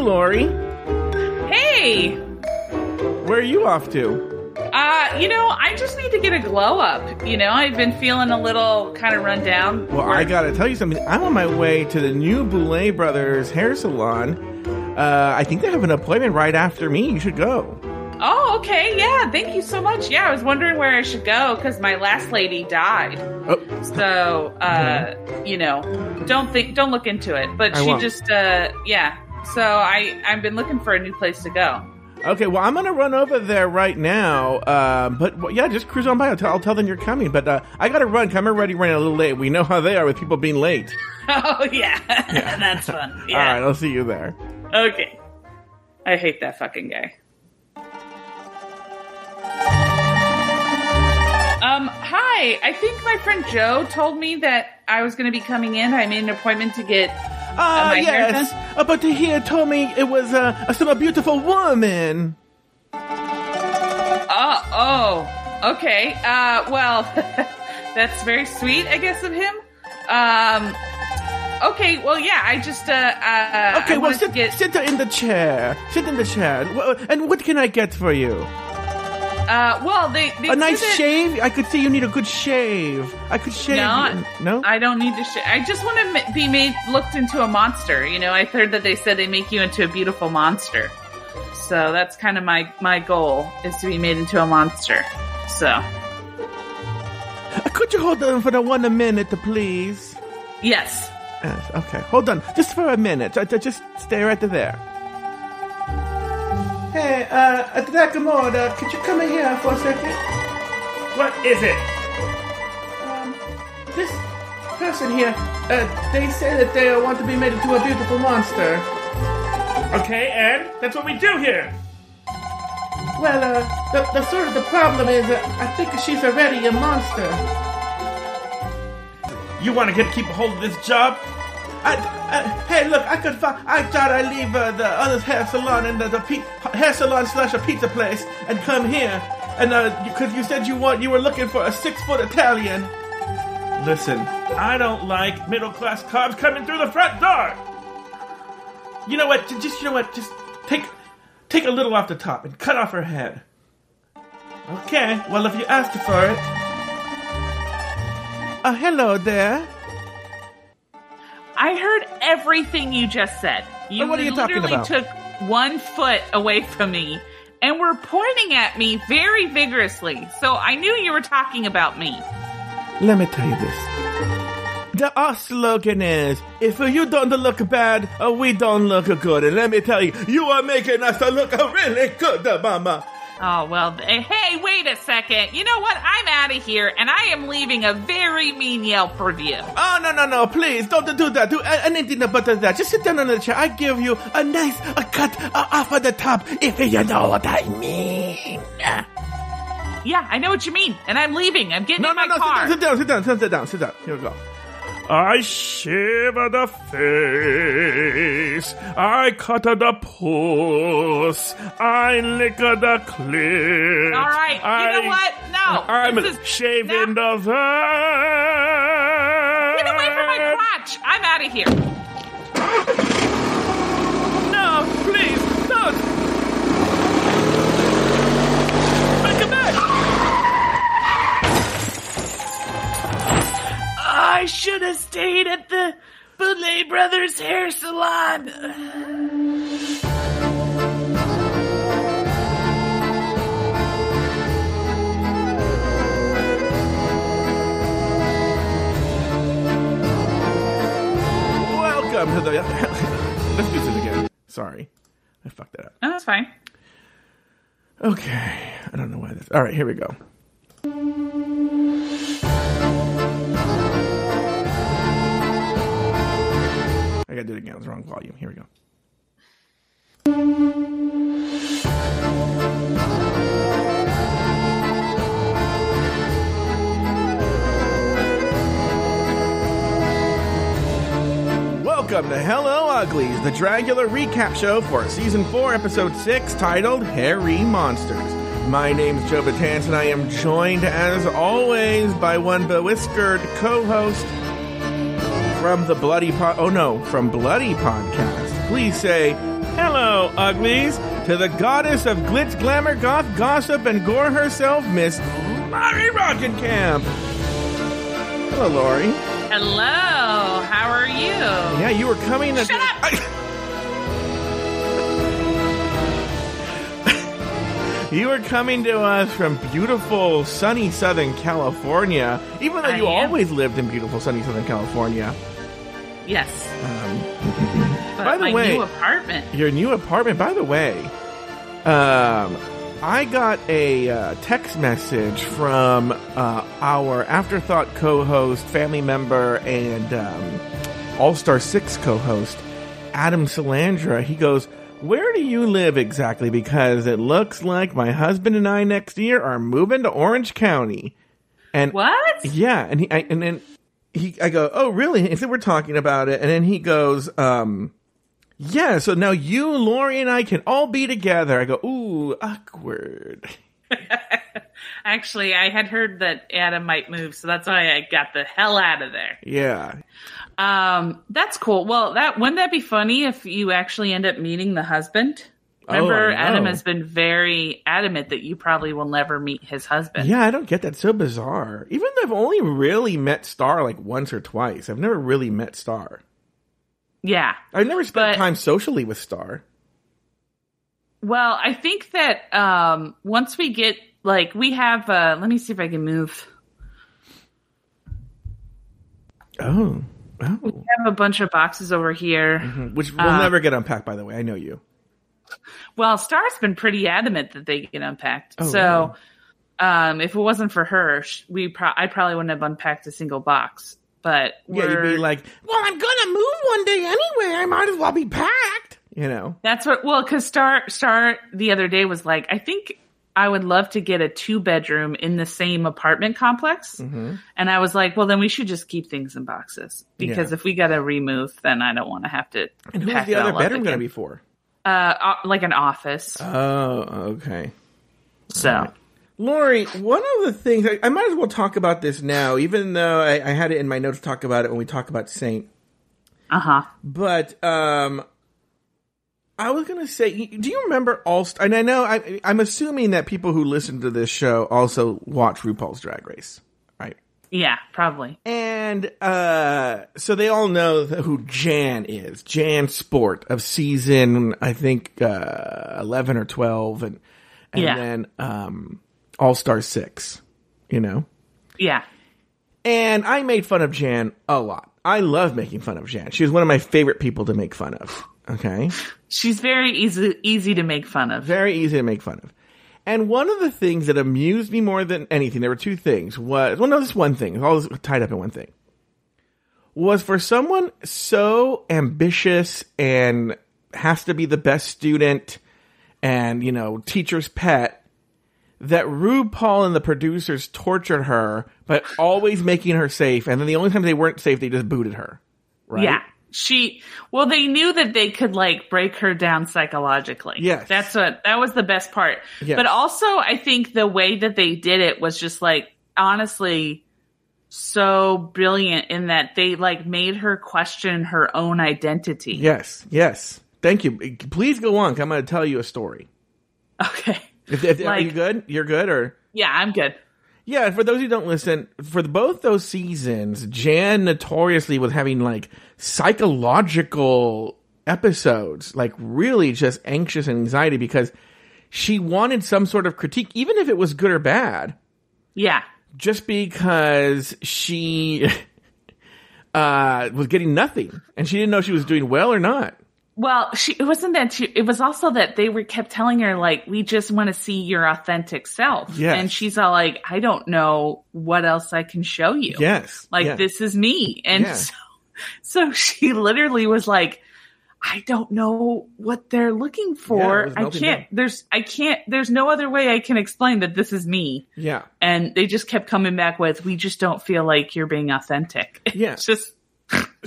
Hey, Lauri. Hey, Where are you off to? uh, you know, I just need to get a glow up. You know, I've been feeling a little kind of run down. Well, I gotta tell you something. I'm on my way to the new Boulet Brothers hair salon. Uh, I think they have an appointment right after me. You should go. Oh, okay. Yeah, thank you so much. Yeah, I was wondering where I should go because my last lady died. Oh, So, uh, you know, don't think, don't look into it. But I she won't. just, uh, yeah. So I, I've been looking for a new place to go. okay. Well, I'm gonna run over there right now. Um, but well, yeah, just cruise on by. I'll tell, I'll tell them you're coming. But uh, I gotta run. I'm already running a little late. We know how they are with people being late. Oh yeah, that's fun. All right, I'll see you there. Okay. I hate that fucking guy. Um, hi. I think my friend Joe told me that I was going to be coming in. I made an appointment to get. Ah, yes. Uh, but he had told me it was uh, some beautiful woman. Oh, oh, okay. Uh, well, that's very sweet, I guess, of him. Um, okay. Well, yeah. I just uh, uh Okay, I well, sit, get. sit in the chair. Sit in the chair. And what can I get for you? Uh, well, they, they A nice that- shave? I could see you need a good shave. I could shave. No. No? I don't need to. Sh- I just want to be made looked into a monster. You know, I heard that they said they make you into a beautiful monster. So that's kind of my my goal is to be made into a monster. So Uh, Could you hold on for the one a minute, please? yes, Yes, okay. Hold on. Just for a minute. Uh, Just stay right there. Hey, uh, Dracmorda, could you come in here for a second? What is it? Um, this person here, uh, they say that they want to be made into a beautiful monster. Okay, and that's what we do here. Well, uh, the, the sort of the problem is, uh, I think she's already a monster. You want to get keep a hold of this job? I, I, hey, look, I could find. I thought I'd leave uh, the other hair salon and the, the pe- hair salon slash a pizza place and come here. And uh, because you said you want, you were looking for a six foot Italian. Listen, I don't like middle class cobs coming through the front door. You know what? Just you know what? Just take take a little off the top and cut off her head. Okay. Well, if you asked for it. Uh, hello there. I heard everything you just said. You what are you talking literally about? took one foot away from me and were pointing at me very vigorously. So I knew you were talking about me. Let me tell you this. The our slogan is, if you don't look bad, uh, we don't look good. And let me tell you, you are making us look really good, mama. Oh, well, hey, wait a second. You know what? I'm out of here and I am leaving a very mean Yelp review. Oh, no, no, no, please, don't do that. Do a- anything but that. Just sit down on the chair. I give you a nice a cut uh, off of the top, if you know what I mean. Yeah, I know what you mean. And I'm leaving. I'm getting No, in no, my no, car. sit down, sit down, sit down, sit down, sit down. Here we go. I shiver the face. I cut the puss. I lick the clit. All right. You know what? No. I'm this is- shaving no. the vet. Get away from my crotch. I'm out of here. I should have stayed at the Boulet Brothers hair salon. Welcome to the. Let's do this again. Sorry. I fucked that up. Oh, that's fine. Okay. I don't know why this. All right, here we go. I gotta do it again. It's the wrong volume. Here we go. Welcome to Hello Uglies, the Dragula recap show for season 4, episode 6, titled Hairy Monsters. My name's Joe Betance, and I am joined, as always, by one bewhiskered co host from the Bloody Pod. Oh no, from Bloody Podcast. Please say Hello, uglies, to the goddess of glitz, glamour, goth, gossip, and gore herself, Miss Lauri Roggenkamp. Hello, Lauri. Hello, how are you? Yeah, you were coming to. Shut up! You were coming to us from beautiful, sunny Southern California, even though I you am. always lived in beautiful, sunny Southern California. Yes. but by the way- new apartment. Your new apartment, by the way, um, I got a uh, text message from uh, our Afterthought co-host, family member, and um, All Star Six co-host, Adam Salandra. He goes, "Where do you live exactly? Because it looks like my husband and I next year are moving to Orange County." And What? yeah, and he I, and then he I go, "Oh, really?" And so we're talking about it, and then he goes, um yeah, so now you, Lauri, and I can all be together. I go, ooh, awkward. Actually, I had heard that Adam might move, so that's why I got the hell out of there. Yeah. Um, that's cool. Well, that wouldn't that be funny if you actually end up meeting the husband? Remember, Oh, Adam has been very adamant that you probably will never meet his husband. Yeah, I don't get that. So bizarre. Even though I've only really met Star like once or twice. I've never really met Star. Yeah. I've never spent But- time socially with Star. Well, I think that um, once we get like we have. Uh, let me see if I can move. Oh. Oh. We have a bunch of boxes over here. Which will Uh, never get unpacked, by the way. I know you. Well, Star's been pretty adamant that they get unpacked. Oh, so, um, if it wasn't for her, we pro- I probably wouldn't have unpacked a single box. But Yeah, you'd be like, well, I'm gonna move one day anyway. I might as well be packed. You know? That's what. Well, because Star Star the other day was like, I think I would love to get a two bedroom in the same apartment complex, Mm-hmm. and I was like, well, then we should just keep things in boxes because Yeah. if we got to remove, then I don't want to have to. And who's the other bedroom gonna be for? Uh, uh, like an office. Oh, okay. so Lauri, one of the things I, I might as well talk about this now, even though I, I had it in my notes to talk about it when we talk about Saint. uh huh. But um, I was gonna say, do you remember All Star? And I know I, I'm assuming that people who listen to this show also watch RuPaul's Drag Race, right? Yeah, probably. And uh, so they all know who Jan is. Jan Sport of season, I think, uh, 11 or 12. And, and Yeah. then um, All Star 6, you know? Yeah. And I made fun of Jan a lot. I love making fun of Jan. She was one of my favorite people to make fun of. Okay? She's very easy easy to make fun of. Very easy to make fun of. And one of the things that amused me more than anything, there were two things, was, well, no, this one thing, it's all tied up in one thing, was for someone so ambitious and has to be the best student and, you know, teacher's pet, that RuPaul and the producers tortured her by always making her safe. And then the only time they weren't safe, they just booted her. Right? Yeah. She, well, they knew that they could like break her down psychologically. Yes. That's what, that was the best part. Yes. But also, I think the way that they did it was just like, honestly, so brilliant in that they like made her question her own identity. Yes. Yes. Thank you. Please go on. 'cause I'm going to tell you a story. Okay. If, if, are you good? You're good, or Yeah, I'm good. Yeah. For those who don't listen, for both those seasons, Jan notoriously was having like psychological episodes, like really just anxious and anxiety because she wanted some sort of critique, even if it was good or bad, Yeah. just because she uh, was getting nothing and she didn't know she was doing well or not. Well, she it wasn't that she, it was also that they were kept telling her like we just want to see your authentic self. Yes. And she's all like I don't know what else I can show you. Yes, Like this is me. And Yeah. so so she literally was like I don't know what they're looking for. was I can't down. there's I can't there's no other way I can explain that this is me. Yeah. And they just kept coming back with we just don't feel like you're being authentic. Yeah. It's just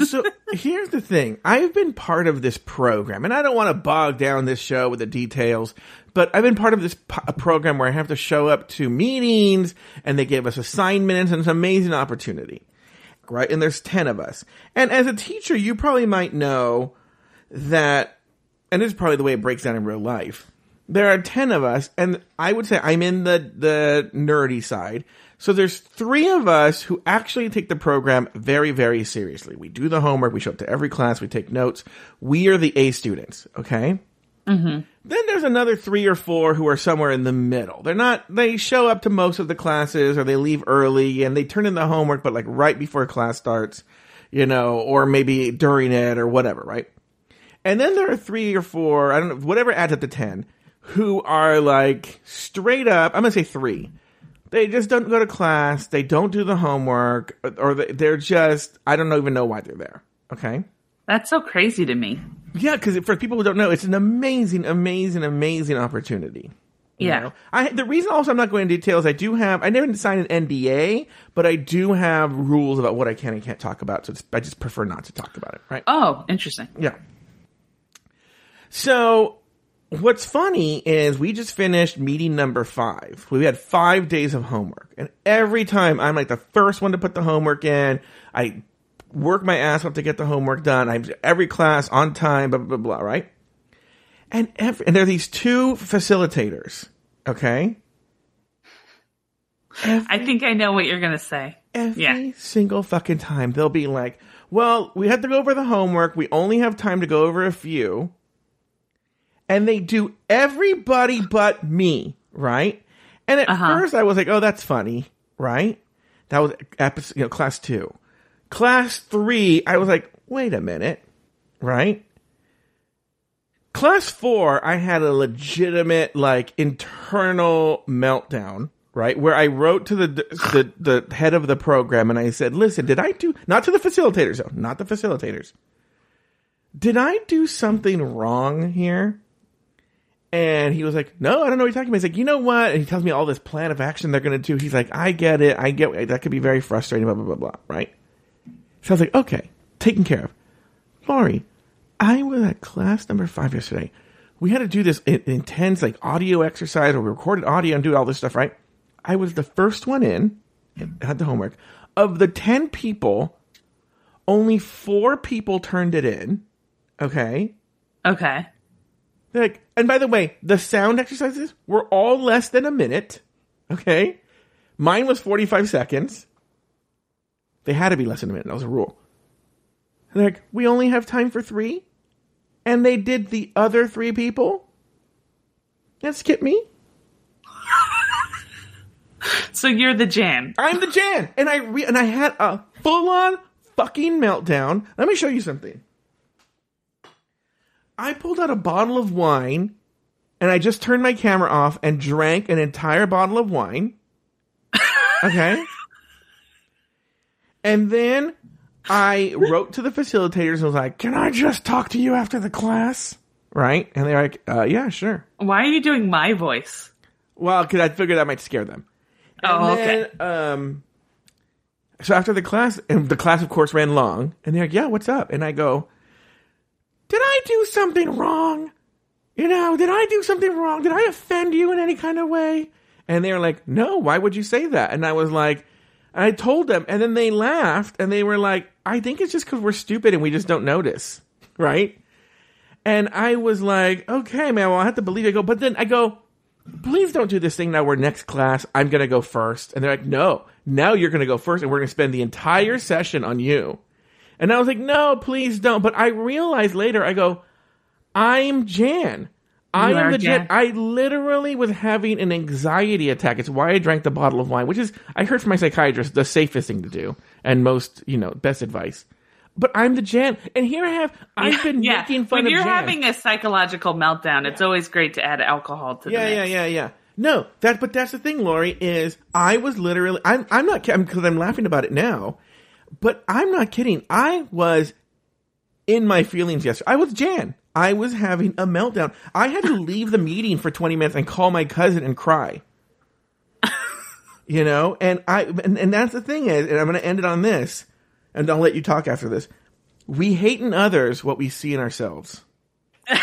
so here's the thing. I've been part of this program, and I don't want to bog down this show with the details, but I've been part of this po- program where I have to show up to meetings, and they give us assignments, and it's an amazing opportunity, right? And there's 10 of us. And as a teacher, you probably might know that and this is probably the way it breaks down in real life. There are 10 of us, and I would say I'm in the, the nerdy side. So there's three of us who actually take the program very, very seriously. We do the homework, we show up to every class, we take notes. We are the A students, okay? Mm-hmm. Then there's another three or four who are somewhere in the middle. They're not, they show up to most of the classes or they leave early and they turn in the homework, but like right before class starts, you know, or maybe during it or whatever, right? And then there are three or four, I don't know, whatever adds up to 10, who are like straight up, I'm going to say three. They just don't go to class, they don't do the homework, or they- they're just, I don't even know why they're there. Okay? That's so crazy to me. Yeah, because for people who don't know, it's an amazing, amazing, amazing opportunity. Yeah. know? I the reason also I'm not going into details. I do have I never signed an NDA, but I do have rules about what I can and can't talk about. So it's, I just prefer not to talk about it. Right? Oh, interesting. Yeah. So what's funny is we just finished meeting number five. We had five days of homework, and every time I'm like the first one to put the homework in. I work my ass off to get the homework done. I'm every class on time. Blah blah blah. blah right? And every, and there are these two facilitators. Okay. I think I know what you're gonna say. Every Yeah. single fucking time they'll be like, "Well, we have to go over the homework. We only have time to go over a few." And they do everybody but me, right? And at Uh-huh. first I was like, "Oh, that's funny," right? That was episode, you know, class 2. Class 3, I was like, "Wait a minute." Right? Class 4, I had a legitimate like internal meltdown right? Where I wrote to the, the the head of the program and I said, "Listen, did I do not to the facilitators though, not the facilitators. Did I do something wrong here?" And he was like, "No, I don't know what you're talking about." He's like, "You know what?" And he tells me all this plan of action they're going to do. He's like, "I get it. I get that could be very frustrating." Blah blah blah blah. Right? So I was like, "Okay, taken care of." Lauri, I was at class number five yesterday. We had to do this in- intense like audio exercise where we recorded audio and do all this stuff, right? I was the first one in, and had the homework. Of the 10 people, only four people turned it in. Okay. Okay. They're like, and by the way, the sound exercises were all less than a minute. Okay. Mine was 45 seconds. They had to be less than a minute. That was a rule. And they're like, we only have time for three. And they did the other three people. And skip me. So you're the Jan. I'm the Jan, and I re- and I had a full on fucking meltdown. Let me show you something. I pulled out a bottle of wine, and I just turned my camera off and drank an entire bottle of wine. Okay, and then I wrote to the facilitators and was like, "Can I just talk to you after the class?" Right, and they're like, uh, "Yeah, sure." Why are you doing my voice? Well, because I figured that might scare them. Oh, okay. then, um, so after the class, and the class, of course, ran long, and they're like, "Yeah, what's up?" And I go, "Did I do something wrong? You know, did I do something wrong? Did I offend you in any kind of way?" And they were like, "No, why would you say that?" And I was like, I told them, and then they laughed, and they were like, "I think it's just because we're stupid and we just don't notice, right?" And I was like, "Okay, man, well, I have to believe it." I go, but then I go, please don't do this thing now we're next class i'm gonna go first and they're like no now you're gonna go first and we're gonna spend the entire session on you and i was like no please don't but i realized later i go i'm jan i You am the jan. I literally was having an anxiety attack it's why i drank the bottle of wine which is i heard from my psychiatrist the safest thing to do and most you know best advice but i'm the jan and here i have i've been making fun when of you're jan. having a psychological meltdown, it's always great to add alcohol to Yeah, yeah, mix. yeah, yeah. No, that but that's the thing, Lauri. Is I was literally I'm I'm not because I'm laughing about it now, but I'm not kidding. I was in my feelings yesterday. I was Jan. I was having a meltdown. I had to leave the meeting for 20 minutes and call my cousin and cry. you know, and I and, and that's the thing is, and I'm going to end it on this, and I'll let you talk after this. We hate in others what we see in ourselves. and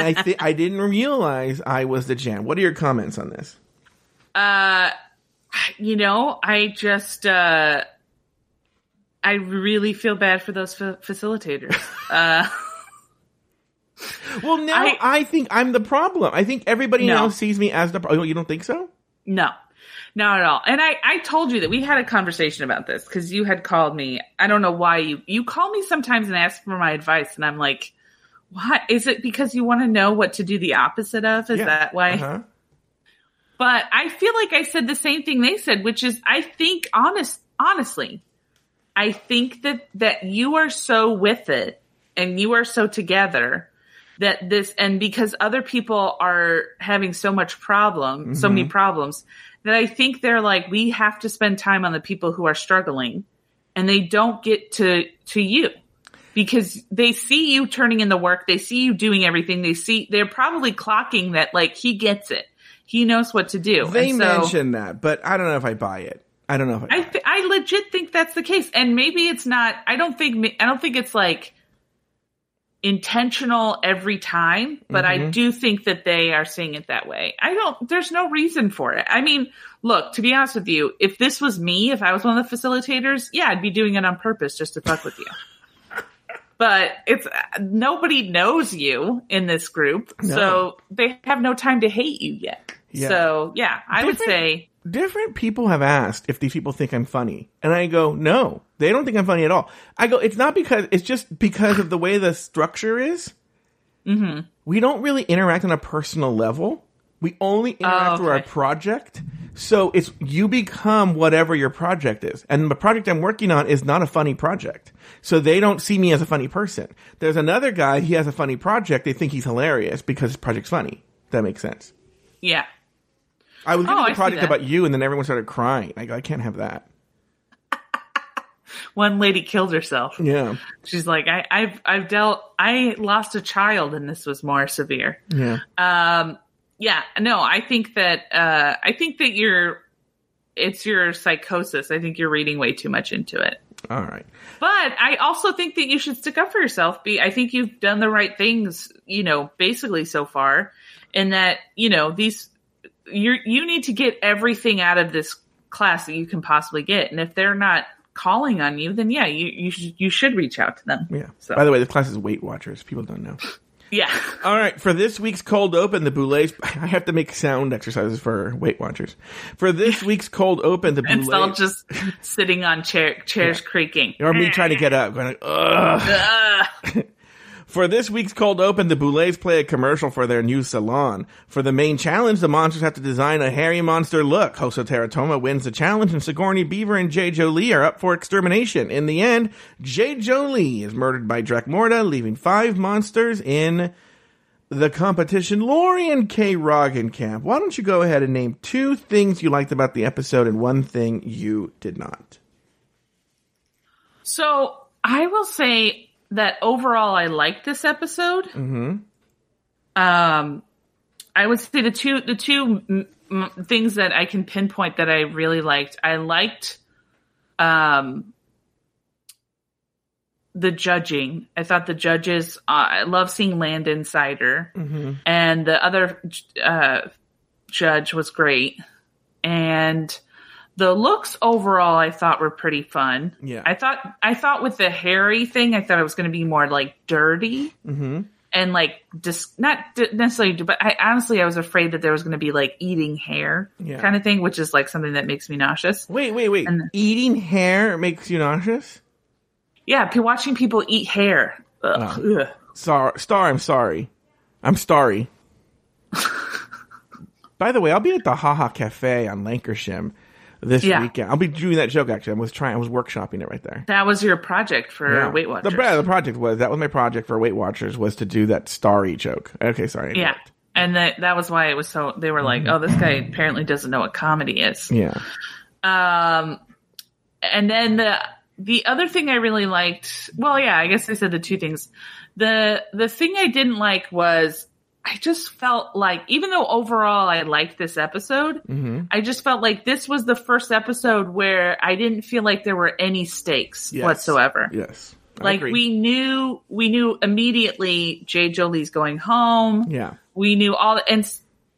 I th- I didn't realize I was the Jan. What are your comments on this? Uh, you know, I just, uh, I really feel bad for those fa- facilitators. uh, Well, now I, I- think I'm the problem. I think everybody No. now sees me as the problem. You don't think so? No, not at all. And I, I told you that we had a conversation about this because you had called me. I don't know why you, you call me sometimes and ask for my advice. And I'm like, what? Is it because you want to know what to do the opposite of? Is Yeah. that why? Uh-huh. But I feel like I said the same thing they said, which is I think honest, honestly, I think that, that you are so with it and you are so together that this, and because other people are having so much problem, so many mm-hmm. problems that I think they're like, we have to spend time on the people who are struggling and they don't get to, to you because they see you turning in the work. They see you doing everything. They see, they're probably clocking that like he gets it. He knows what to do. They so- mentioned that, but I don't know if I buy it. I don't know I. I th- I legit think that's the case, and maybe it's not. I don't think I don't think it's like intentional every time, but I mm-hmm. do think that they are seeing it that way. I don't. There's no reason for it. I mean, look. To be honest with you, if this was me, if I was one of the facilitators, yeah, I'd be doing it on purpose just to fuck with you. But it's nobody knows you in this group, so they have no time to hate you yet. Yeah. So yeah, I would say different people have asked if these people think I'm funny. And I go, no, they don't think I'm funny at all. I go, it's not because, it's just because of the way the structure is. Mm-hmm. We don't really interact on a personal level. We only interact through our project. So it's, you become whatever your project is. And the project I'm working on is not a funny project. So they don't see me as a funny person. There's another guy, he has a funny project. They think he's hilarious because his project's funny. That makes sense. yeah. I was Oh, doing I a project about you, and then everyone started crying. I I can't have that. One lady killed herself. Yeah, She's like, I, I've, I've dealt, I lost a child and this was more severe. yeah. Um, yeah, no, I think that, uh, I think that you're, it's your psychosis. I think you're reading way too much into it. All right. But I also think that you should stick up for yourself. Be, I think you've done the right things, you know, basically so far, and that you know these, you you need to get everything out of this class that you can possibly get. And if they're not calling on you, then yeah, you you should you should reach out to them. Yeah. So By the way, the class is Weight Watchers. People don't know. yeah, All right. For this week's cold open, the Boulets. I have to make sound exercises for Weight Watchers. For this week's cold open, the Boulets. and it's all just sitting on chair chairs creaking. or me trying to get up, going. Ugh. For this week's cold open, the Boulets play a commercial for their new salon. For the main challenge, the monsters have to design a hairy monster look. Hoso Terra Toma wins the challenge, and Sigourney Beaver and Jay Jolie are up for extermination. In the end, Jay Jolie is murdered by Dracmorda, leaving five monsters in the competition. Lauri and K. Roggenkamp, why don't you go ahead and name two things you liked about the episode and one thing you did not? So I will say that overall, I liked this episode. Mm-hmm. Um, I would say the two the two m- m- things that I can pinpoint that I really liked. I liked um the judging. I thought the judges. Uh, I love seeing Landon Cider, and the other uh, judge was great, and the looks overall I thought were pretty fun. Yeah. I thought I thought with the hairy thing, I thought it was going to be more like dirty Mm-hmm. and like just not necessarily, but I honestly I was afraid that there was going to be like eating hair Yeah. kind of thing, which is like something that makes me nauseous. Wait, wait, wait. And- Eating hair makes you nauseous? Yeah, watching people eat hair. Ugh, ugh. Star, Star, I'm sorry. I'm starry. By the way, I'll be at the Haha Cafe on Lankershim this Yeah. weekend. I'll be doing that joke actually. I was trying, I was workshopping it right there. That was your project for Yeah. Weight Watchers. The, the project was that was my project for Weight Watchers was to do that starry joke. Okay, sorry. Yeah. And that that was why it was so they were like, "Oh, this guy apparently doesn't know what comedy is." Yeah. Um, and then the the other thing I really liked, well, yeah, I guess I said the two things. The the thing I didn't like was I just felt like even though overall I liked this episode, Mm-hmm. I just felt like this was the first episode where I didn't feel like there were any stakes Yes. whatsoever. Yes. I Like agree. we knew we knew immediately Jay Jolie's going home Yeah. we knew all and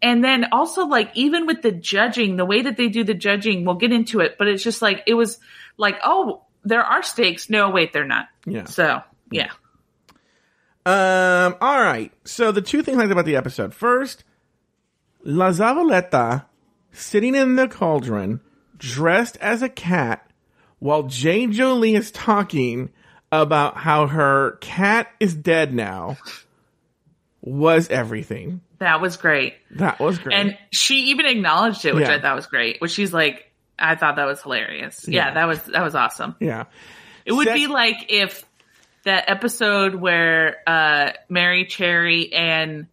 and then also like even with the judging the way that they do the judging we'll get into it but it's just like it was like oh there are stakes no wait they're not Yeah. so yeah Um, all right. So the two things I like about the episode. First, La Zavaleta sitting in the cauldron, dressed as a cat, while Jay Jolie is talking about how her cat is dead now, was everything. That was great. That was great. And she even acknowledged it, which Yeah. I thought was great. Which she's like, I thought that was hilarious. Yeah, Yeah. that was that was awesome. yeah. It would Sec- be like if that episode where uh Merrie Cherry and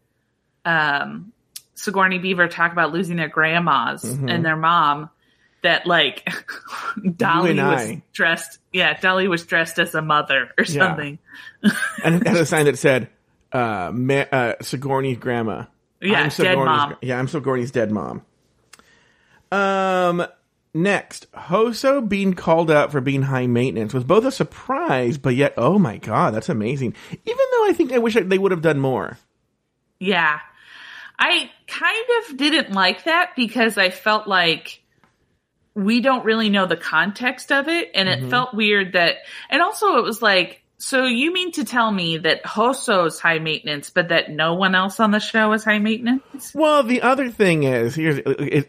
um Sigourney Beaver talk about losing their grandmas and their mom that like Dahli was I. dressed yeah, Dahli was dressed as a mother or Yeah. something. and it had a sign that said, uh, Ma- uh, Sigourney's grandma. Yeah, I'm dead Sigourney's mom. gra- yeah, I'm Sigourney's dead mom. Um, next, Hoso being called out for being high maintenance was both a surprise, but yet, oh my god, that's amazing. Even though I think I wish they would have done more. Yeah. I kind of didn't like that because I felt like we don't really know the context of it and Mm-hmm. it felt weird that and also it was like so you mean to tell me that Hoso's high maintenance but that no one else on the show is high maintenance? Well, the other thing is, here's,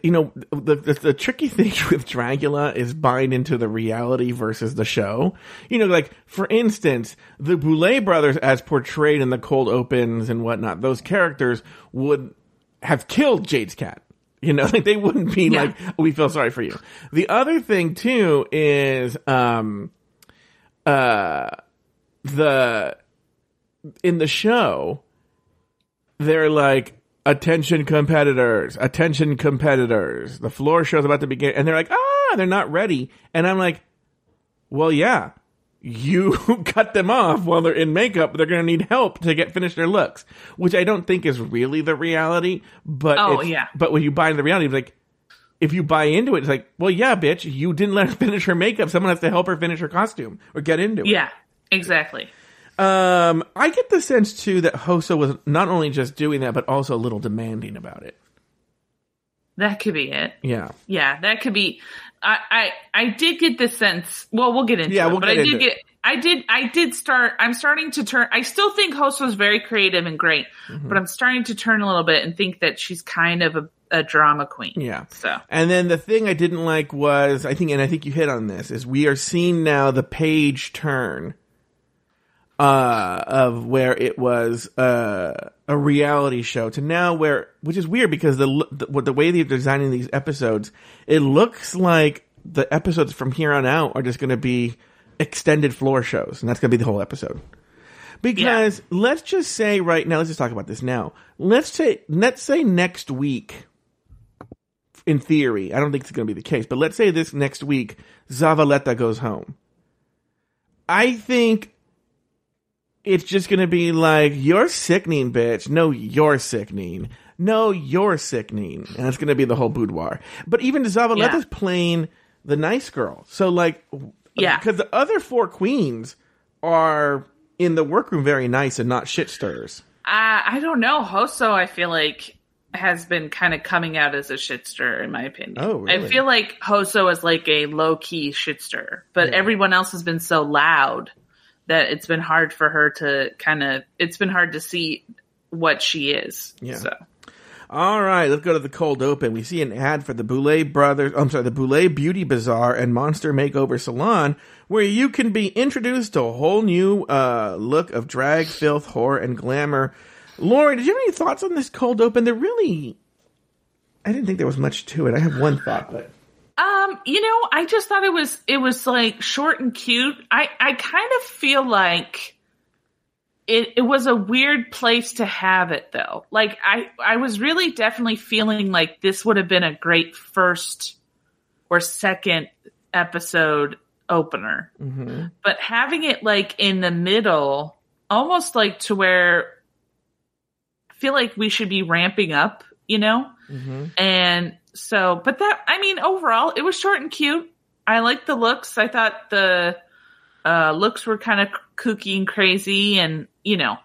you know, the, the the tricky thing with Dragula is buying into the reality versus the show. You know, like for instance, the Boulet brothers, as portrayed in the cold opens and whatnot, those characters would have killed Jade's cat. You know, like they wouldn't be Yeah. like, we feel sorry for you. The other thing too is, um, uh, the in the show they're like attention competitors attention competitors. The floor show's about to begin. And they're like ah they're not ready. And i'm like well yeah you cut them off while they're in makeup. They're going to need help to get finish their looks which i don't think is really the reality but Oh, it's- yeah. but when you buy into the reality it's like if you buy into it it's like well yeah bitch you didn't let her finish her makeup. Someone has to help her finish her costume or get into it. Yeah, exactly. um, I get the sense too that Hoso was not only just doing that, but also a little demanding about it. That could be it. Yeah, Yeah, that could be. I I, I did get the sense. Well, we'll get into Yeah, it, we'll but get I into did get. I did. I did start. I'm starting to turn. I still think Hoso was very creative and great, Mm-hmm. but I'm starting to turn a little bit and think that she's kind of a, a drama queen. yeah. So And then the thing I didn't like was, I think, and I think you hit on this, is we are seeing now the page turn uh, of where it was uh, a reality show to now where, which is weird because the, the the way they're designing these episodes, it looks like the episodes from here on out are just going to be extended floor shows, and that's going to be the whole episode. Because let's just say right now, let's just talk about this now. Let's say let's say next week in theory, I don't think it's going to be the case, but let's say this next week, Zavaleta goes home. I think it's just going to be like, you're sickening, bitch. No, you're sickening. No, you're sickening. And it's going to be the whole boudoir. But even Zavaleta's Yeah. playing the nice girl. So, like, Yeah. because the other four queens are in the workroom very nice and not shit stirrers. I I don't know. Hoso, I feel like has been kind of coming out as a shitster in my opinion. Oh, really? I feel like Hoso is like a low key shitster, but everyone else has been so loud that it's been hard for her to kind of. It's been hard to see what she is. Yeah. So All right, let's go to the cold open. We see an ad for the Boulet Brothers, I'm sorry, the Boulet Beauty Bazaar and Monster Makeover Salon, where you can be introduced to a whole new uh, look of drag, filth, horror, and glamour. Lauren, did you have any thoughts on this cold open? There really, I didn't think there was much to it. I have one thought, but Um, you know, I just thought it was it was like short and cute. I I kind of feel like it it was a weird place to have it though. Like I I was really definitely feeling like this would have been a great first or second episode opener. But having it like in the middle, almost like to where I feel like we should be ramping up, you know? And so, but that, I mean, overall, it was short and cute. I liked the looks. I thought the uh, looks were kind of kooky and crazy, and you know,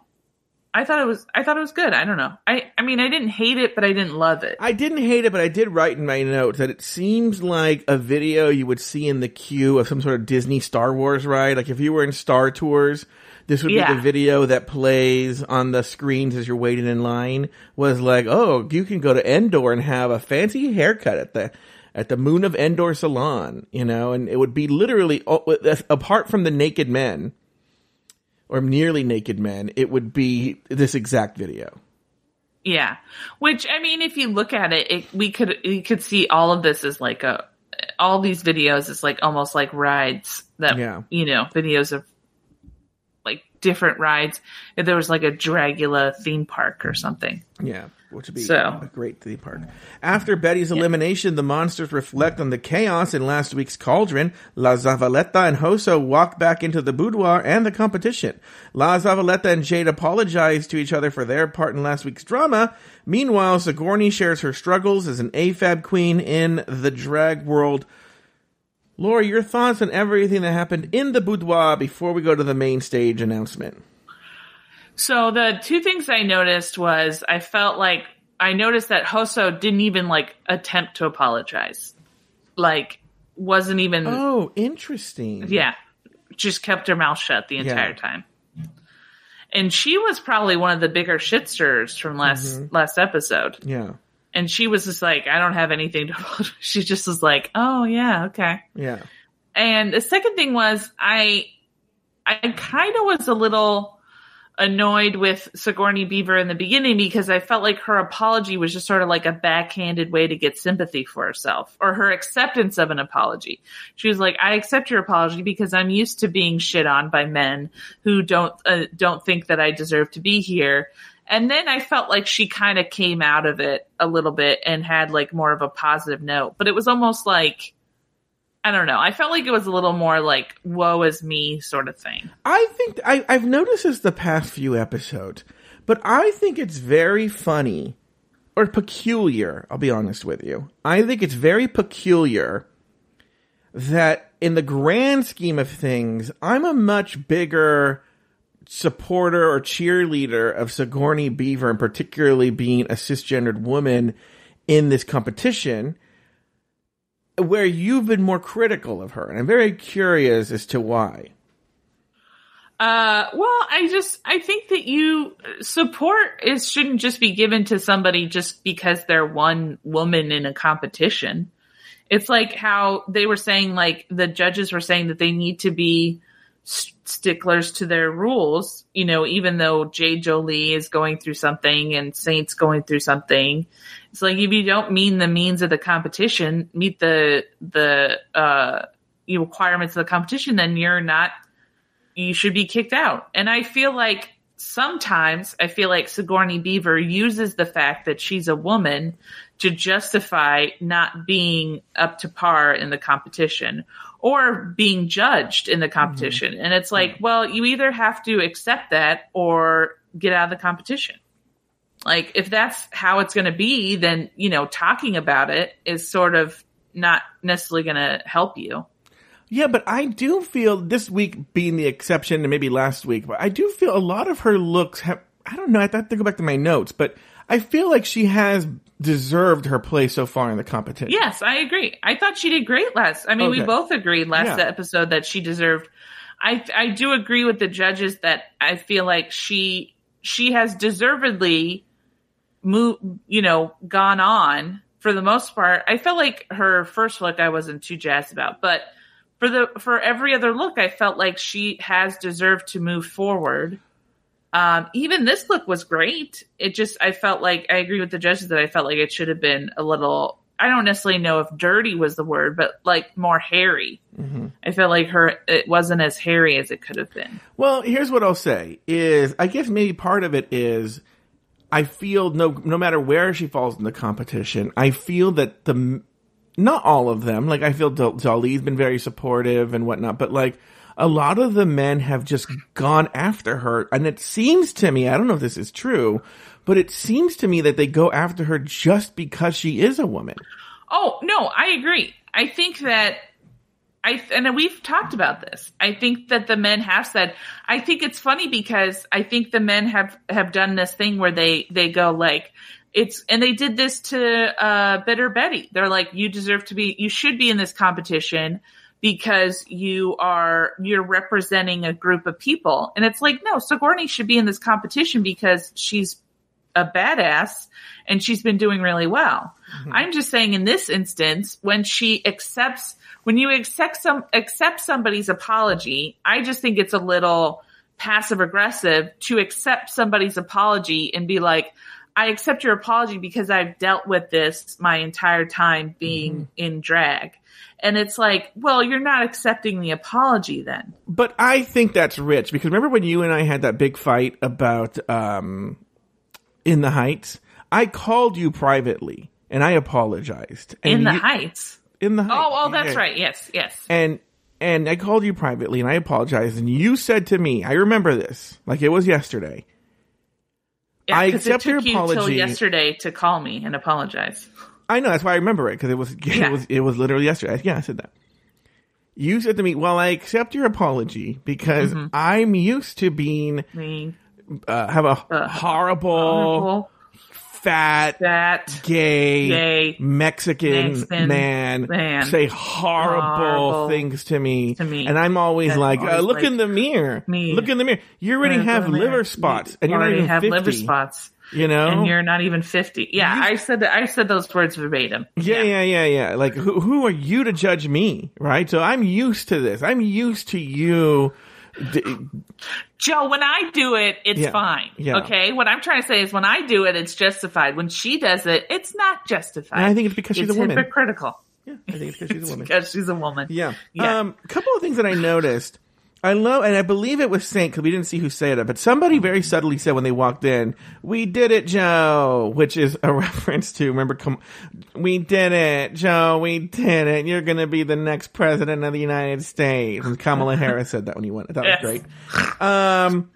I thought it was. I thought it was good. I don't know. I, I mean, I didn't hate it, but I didn't love it. I didn't hate it, but I did write in my notes that it seems like a video you would see in the queue of some sort of Disney Star Wars ride. Like if you were in Star Tours, this would Yeah. be the video that plays on the screens as you're waiting in line. Was like, oh, you can go to Endor and have a fancy haircut at the at the Moon of Endor salon, you know, and it would be literally oh, apart from the naked men or nearly naked men, it would be this exact video. Yeah. Which I mean, if you look at it, it we could we could see all of this as like a all these videos is like almost like rides that Yeah. you know videos of like different rides. If there was like a Dragula theme park or something. Yeah, which would be So- a great theme park. After Betty's elimination, the monsters reflect on the chaos in last week's cauldron. La Zavaleta and Hoso walk back into the boudoir and the competition. La Zavaleta and Jade apologize to each other for their part in last week's drama. Meanwhile, Sigourney shares her struggles as an AFAB queen in the drag world. Laura, your thoughts on everything that happened in the boudoir before we go to the main stage announcement? So the two things I noticed was I felt like I noticed that Hoso didn't even like attempt to apologize. Like wasn't even Oh, interesting. yeah, just kept her mouth shut the entire Yeah. time. And she was probably one of the bigger shitsters from last Mm-hmm. last episode. Yeah. And she was just like, I don't have anything to. She just was like, Oh yeah, okay. Yeah. And the second thing was I I kind of was a little annoyed with Sigourney Beaver in the beginning because I felt like her apology was just sort of like a backhanded way to get sympathy for herself or her acceptance of an apology. She was like, I accept your apology because I'm used to being shit on by men who don't, uh, don't think that I deserve to be here. And then I felt like she kind of came out of it a little bit and had like more of a positive note, but it was almost like, I don't know. I felt like it was a little more like woe is me sort of thing. I think I, I've noticed this the past few episodes, but I think it's very funny or peculiar. I'll be honest with you. I think it's very peculiar that in the grand scheme of things, I'm a much bigger supporter or cheerleader of Sigourney Beaver and particularly being a cisgendered woman in this competition where you've been more critical of her. And I'm very curious as to why. Uh, well, I just, I think that you support is shouldn't just be given to somebody just because they're one woman in a competition. It's like how they were saying, like the judges were saying that they need to be s- sticklers to their rules, you know, even though Jade Jolie is going through something and Saint's going through something. It's like if you don't mean the means of the competition, meet the, the, uh, requirements of the competition, then you're not you should be kicked out. And I feel like sometimes I feel like Sigourney Beaver uses the fact that she's a woman to justify not being up to par in the competition or being judged in the mm-hmm. competition. And it's like, well, you either have to accept that or get out of the competition. Like if that's how it's going to be, then, you know, talking about it is sort of not necessarily going to help you. Yeah, but I do feel this week being the exception, and maybe last week, but I do feel a lot of her looks have. I don't know. I have to go back to my notes, but I feel like she has deserved her place so far in the competition. Yes, I agree. I thought she did great last. I mean, we both agreed last Yeah. episode that she deserved. I I do agree with the judges that I feel like she she has deservedly moved, you know, gone on for the most part. I felt like her first look I wasn't too jazzed about, but for the for every other look, I felt like she has deserved to move forward. Um, even this look was great. It just I felt like I agree with the judges that I felt like it should have been a little. I don't necessarily know if dirty was the word, but like more hairy. I felt like her it wasn't as hairy as it could have been. Well, here's what I'll say: is I guess maybe part of it is I feel no no matter where she falls in the competition, I feel that the not all of them. Like I feel Dahli's been very supportive and whatnot, but like a lot of the men have just gone after her, and it seems to me I don't know if this is true, but it seems to me that they go after her just because she is a woman. Oh no, I agree. I think that I and we've talked about this. I think that the men have said. I think it's funny because I think the men have have done this thing where they they go like it's and they did this to uh Bitter Betty. They're like you deserve to be you should be in this competition because you are you're representing a group of people. And it's like no sigourney should be in this competition because she's a badass and she's been doing really well. Mm-hmm. I'm just saying in this instance when she accepts when you accept some accept somebody's apology i just think it's a little passive aggressive to accept somebody's apology and be like i accept your apology because i've dealt with this my entire time being mm-hmm. in drag and it's like well you're not accepting the apology then But I think that's rich because remember when you and I had that big fight about um, In the Heights? I called you privately and I apologized. And in the you- heights In the Heights. oh oh that's Yeah. right yes yes And and I called you privately and I apologized and you said to me, I remember this like it was yesterday. Yeah, I accept it your took you till apology. yesterday to call me and apologize I know that's why I remember it because it was it was it was literally yesterday. Yeah, I said that. You said to me, "Well, I accept your apology because Mm-hmm. I'm used to being uh, have a horrible, horrible, fat, that gay, Gay, Mexican, Mexican man, man. say horrible, Horrible things to me, to me. and I'm always And like, uh, "Look like, in the mirror, me. look in the mirror. You already Uh, have uh, liver spots, and you're already have 50, liver spots You know, and you're not even 50 yeah i said that i said those words verbatim Yeah, yeah, yeah, yeah. Like, who, who are you to judge me, right? So I'm used to this. I'm used to you. D- joe when i do it it's Yeah, fine yeah. okay what i'm trying to say is when i do it it's justified when she does it it's not justified And I think it's because she's it's a woman. hypocritical yeah, I think it's because she's a woman. because she's a woman Yeah. Yeah. Um, a couple of things that I noticed. I love, and I believe it was Saint because we didn't see who said it, but somebody very subtly said when they walked in, "We did it, Joe," which is a reference to remember. Com- we did it, Joe. We did it. You're going to be the next president of the United States. And Kamala Harris said that when you went. That Yes. was great. Um,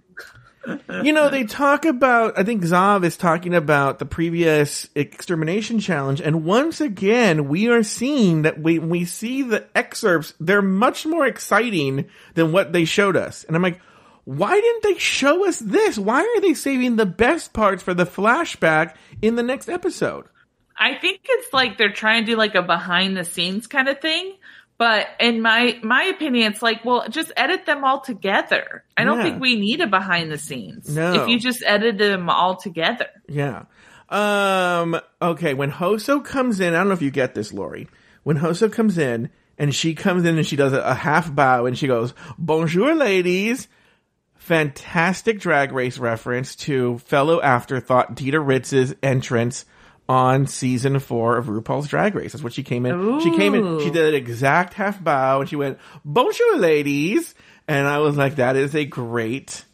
you know, they talk about, I think Zav is talking about the previous extermination challenge. And once again, we are seeing that we, we see the excerpts, they're much more exciting than what they showed us. And I'm like, why didn't they show us this? Why are they saving the best parts for the flashback in the next episode? I think it's like they're trying to do like a behind the scenes kind of thing. But in my my opinion, it's like, well, just edit them all together. I don't Yeah. think we need a behind the scenes. No. If you just edit them all together. Yeah. Um, okay, when Hoso comes in, I don't know if you get this, Lauri. When Hoso comes in and she comes in and she does a, a half bow and she goes, Bonjour, ladies. Fantastic drag race reference to fellow afterthought Dida Ritz's entrance on season four of RuPaul's Drag Race. That's what she came in. She came in, she did an exact half bow and she went, Bonjour, ladies. And I was like, that is a great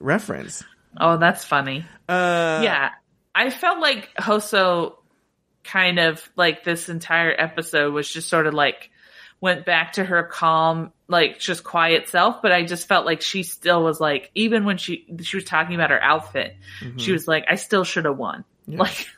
reference. Oh, that's funny. Uh, yeah. I felt like Hoso kind of like this entire episode was just sort of like went back to her calm, like just quiet self, but I just felt like she still was like even when she she was talking about her outfit, she was like, I still should have won. Like like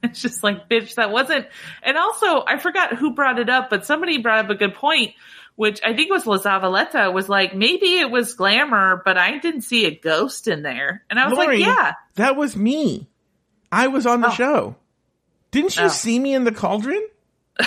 it's just like bitch, that wasn't and also I forgot who brought it up, but somebody brought up a good point. Which I think was La Zavaleta was like, maybe it was glamour, but I didn't see a ghost in there. And I was Lauri, like, yeah, That was me. I was on the Oh. show. Didn't you Oh. see me in the cauldron?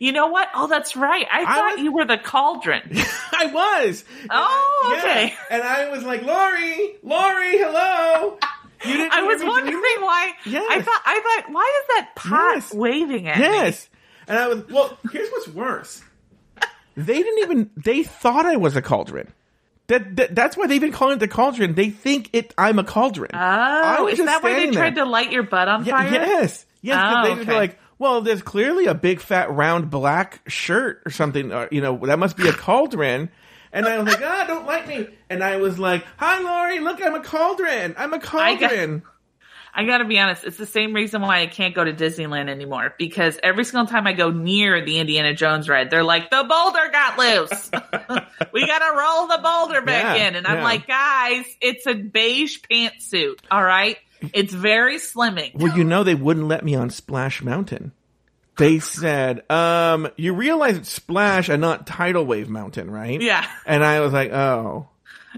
You know what? Oh, that's right. I thought was- you were the cauldron. I was. Oh, Yeah. okay. And I was like, Lauri, Lauri, hello. You didn't I was wondering did why. Yes. I thought. I thought. Why is that pot Yes. waving at me? Yes. And I was, well, here's what's worse. They didn't even, they thought I was a cauldron. That, that That's why they've been calling it the cauldron. They think it. I'm a cauldron. Oh, was is just that why they standing tried to light your butt on Yeah, fire? yes. Yes. 'cause Oh, they just were like, well, there's clearly a big fat round black shirt or something. Or, you know, that must be a cauldron. And I was like, ah, don't like me. And I was like, hi, Lauri, look, I'm a cauldron. I'm a cauldron. I gotta be honest, it's the same reason why I can't go to Disneyland anymore. Because every single time I go near the Indiana Jones ride, they're like, the boulder got loose. we gotta roll the boulder back Yeah, in. And I'm like, guys, it's a beige pantsuit. All right. It's very slimming. well, you know, they wouldn't let me on Splash Mountain. They said, um, you realize it's Splash and not Tidal Wave Mountain, right? Yeah. And I was like, oh,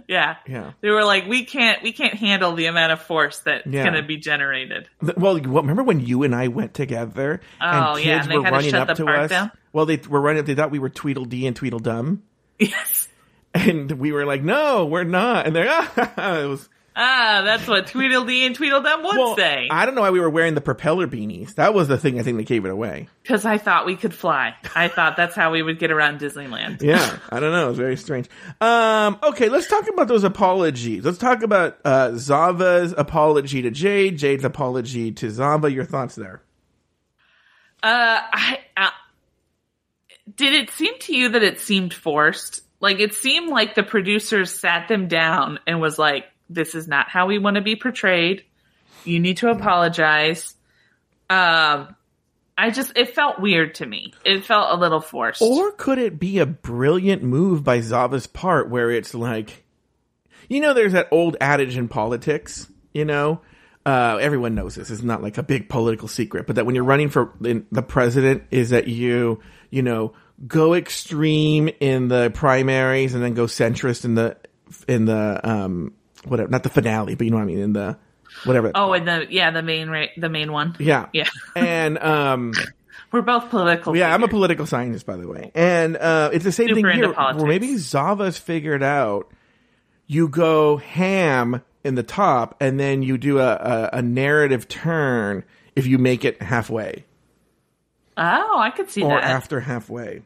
Yeah. yeah. They were like, we can't, we can't handle the amount of force that's Yeah. going to be generated. Well, remember when you and I went together Oh, and kids yeah, and they were running shut up the to park us? down? Well, they were running. up. They thought we were Tweedledee and Tweedledum, Yes. and we were like, "No, we're not." And they're ah, it was. Ah, that's what Tweedledee and Tweedledum would Well, say. I don't know why we were wearing the propeller beanies. That was the thing I think that gave it away. Because I thought we could fly. I thought that's how we would get around Disneyland. Yeah, I don't know. It's very strange. Um, okay, let's talk about those apologies. Let's talk about uh, Zava's apology to Jade, Jade's apology to Zava. Your thoughts there? Uh, I, uh, did it seem to you that it seemed forced? Like it seemed like the producers sat them down and was like, "This is not how we want to be portrayed. You need to apologize." Um, I just it felt weird to me. It felt a little forced. Or could it be a brilliant move by Zava's part where it's like, you know, there's that old adage in politics, you know, uh, everyone knows this. It's not like a big political secret, but that when you're running for the president is that you, you know, go extreme in the primaries and then go centrist in the, in the, um, whatever, not the finale, but you know what I mean, in the, whatever. oh, and the yeah, the main right, the main one. Yeah. Yeah. And, um, We're both political. yeah, I'm a political scientist, by the way, and uh, it's the same Super thing here. Where maybe Zava's figured out you go ham in the top, and then you do a, a, a narrative turn if you make it halfway Oh, I could see or that. Or after halfway.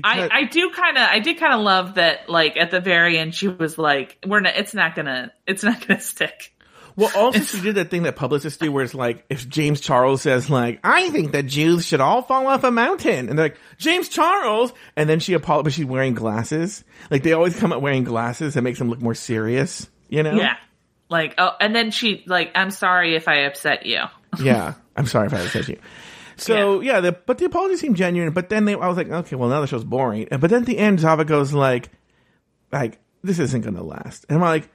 Because I, I do kind of I did kind of love that like at the very end she was like we're not it's not gonna it's not gonna stick well, also she did that thing that publicists do, where it's like if James Charles says like I think that Jews should all fall off a mountain, and they're like James Charles, and then she apologizes, but she's wearing glasses. Like they always come up wearing glasses that makes them look more serious. You know? yeah like oh and then she like I'm sorry if I upset you yeah, I'm sorry if I upset you. So yeah, the, but the apology seemed genuine. But then they, I was like, okay, well now the show's boring. But then at the end, Zava goes like, like this isn't gonna last. And I'm like,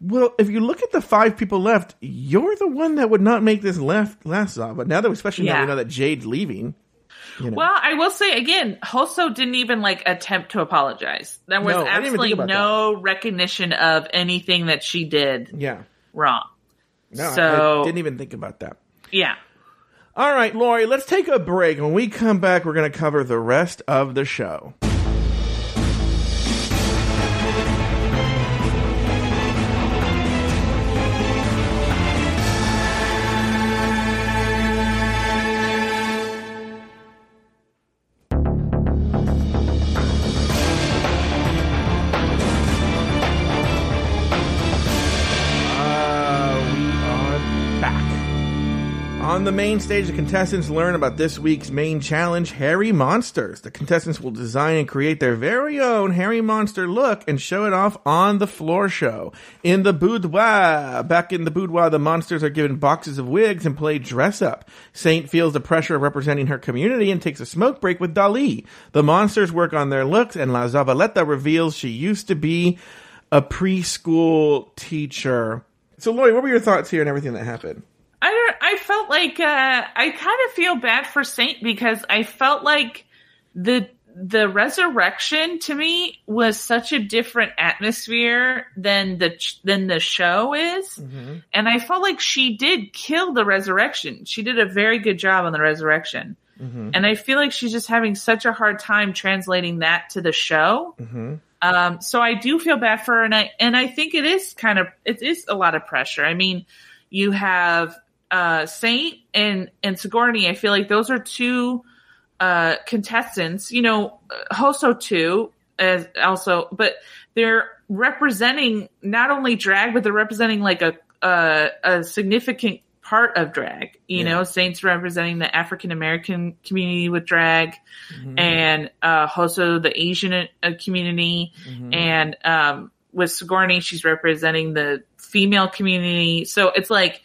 well, if you look at the five people left, you're the one that would not make this left last Zava. Now that especially now we know that Jade's leaving. You know. well I will say again Hoso didn't even like attempt to apologize there was No, I didn't even think absolutely no recognition of anything that she did yeah, wrong no, I- So- I didn't even think about that. yeah All right, Lauri, let's take a break. When we come back, we're going to cover the rest of the show. On the main stage, the contestants learn about this week's main challenge, Hairy Monsters. The contestants will design and create their very own Hairy Monster look and show it off on the floor show. In the boudoir, back in the boudoir, the monsters are given boxes of wigs and play dress up. Saint feels the pressure of representing her community and takes a smoke break with Dahli. The monsters work on their looks, and La Zavaleta reveals she used to be a preschool teacher. So, Lauri, what were your thoughts here and everything that happened? I don't. I felt like uh, I kind of feel bad for Saint because I felt like the the resurrection to me was such a different atmosphere than the than the show is, and I felt like she did kill the resurrection. She did a very good job on the resurrection, and I feel like she's just having such a hard time translating that to the show. Um, so I do feel bad for her, and I and I think it is kind of it is a lot of pressure. I mean, you have uh, Saint and and Sigourney. I feel like those are two uh, contestants. You know, Hoso too, as also, but they're representing not only drag, but they're representing like a a, a significant part of drag. You know, Saints representing the African American community with drag, and uh, Hoso the Asian uh, community, and um, with Sigourney, she's representing the female community. So it's like,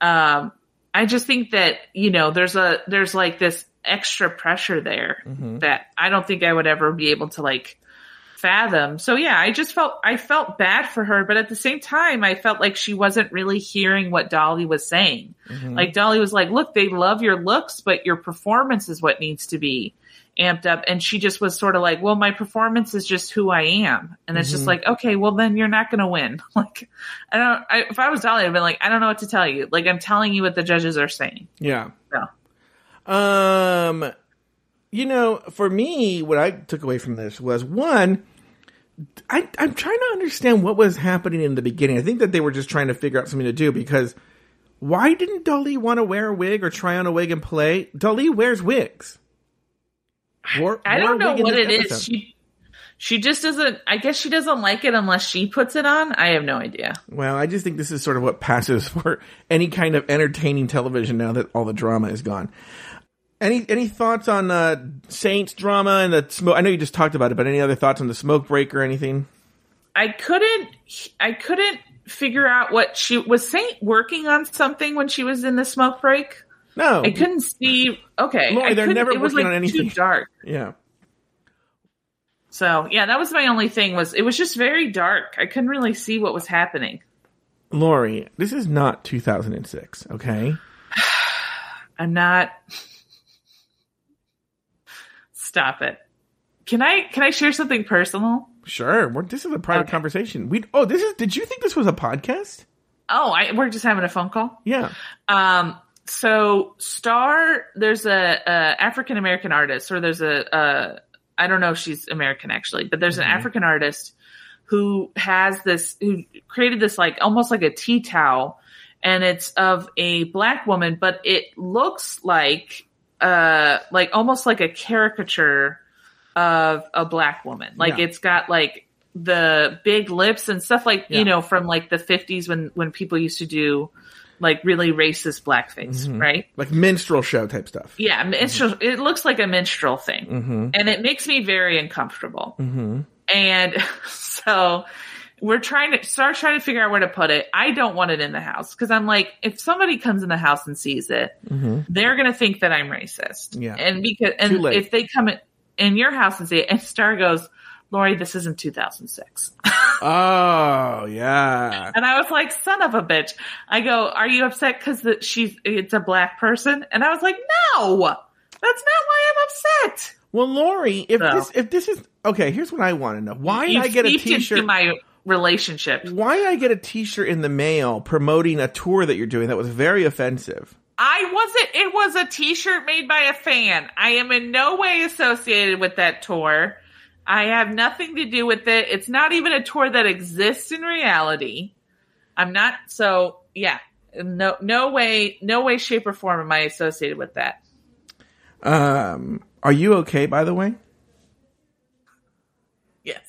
um, I just think that you know, there's a there's like this extra pressure there that I don't think I would ever be able to like fathom. So yeah, I just felt I felt bad for her, but at the same time, I felt like she wasn't really hearing what Dahli was saying. Like Dahli was like, "Look, they love your looks, but your performance is what needs to be amped up." And she just was sort of like, "Well, my performance is just who I am," and it's just like, "Okay, well then you're not going to win." like, I don't. I, if I was Dahli, I'd been like, "I don't know what to tell you. Like, I'm telling you what the judges are saying." Yeah. So Um, You know, for me, what I took away from this was one, I, I'm trying to understand what was happening in the beginning. I think that they were just trying to figure out something to do because why didn't Dahli want to wear a wig or try on a wig and play? Dahli wears wigs. I don't know what it is. episode. She she just doesn't. I guess she doesn't like it unless she puts it on. I have no idea. Well, I just think this is sort of what passes for any kind of entertaining television now that all the drama is gone. Any any thoughts on uh, Saints drama and the smoke? I know you just talked about it, but any other thoughts on the smoke break or anything? I couldn't. I couldn't figure out what she was Saint working on something when she was in the smoke break. No, I couldn't see. Okay, Lauri, they're never it was working like on anything. Too dark. yeah. So yeah, that was my only thing. Was it was just very dark. I couldn't really see what was happening. Lauri, this is not 2006, okay? I'm not. Stop it. Can I can I share something personal? Sure. We're, this is a private Okay. conversation. We oh, this is. Did you think this was a podcast? Oh, I, we're just having a phone call. Yeah. Um, so Star, there's a, a African American artist, or there's a, a I don't know if she's American actually, but there's an African artist who has this, who created this like almost like a tea towel, and it's of a black woman, but it looks like, uh, like almost like a caricature of a black woman. Like Yeah. it's got like the big lips and stuff like Yeah. you know from like the 50s when when people used to do like really racist blackface, Mhm. right? Like minstrel show type stuff. Yeah, minstrel. It looks like a minstrel thing, Mm-hmm. and it makes me very uncomfortable. Mm-hmm. And so we're trying to start trying to figure out where to put it. I don't want it in the house because I'm like, if somebody comes in the house and sees it, Mm-hmm. they're gonna think that I'm racist. Yeah. and because and if they come in, in your house and see it, and Star goes, Lauri, this isn't 2006. Oh yeah. And I was like, son of a bitch. I go, are you upset because she's, it's a black person? And I was like, no, that's not why I'm upset. Well, Lauri, if So. this if this is okay, here's what I want to know: why you I get a T-shirt? my relationship. why did I get a T-shirt in the mail promoting a tour that you're doing that was very offensive? I wasn't, it was a t-shirt made by a fan. I am in no way associated with that tour. I have nothing to do with it. It's not even a tour that exists in reality. I'm not, so yeah, no, no way, no way, shape or form am I associated with that. Um, are you okay? By the way. Yes.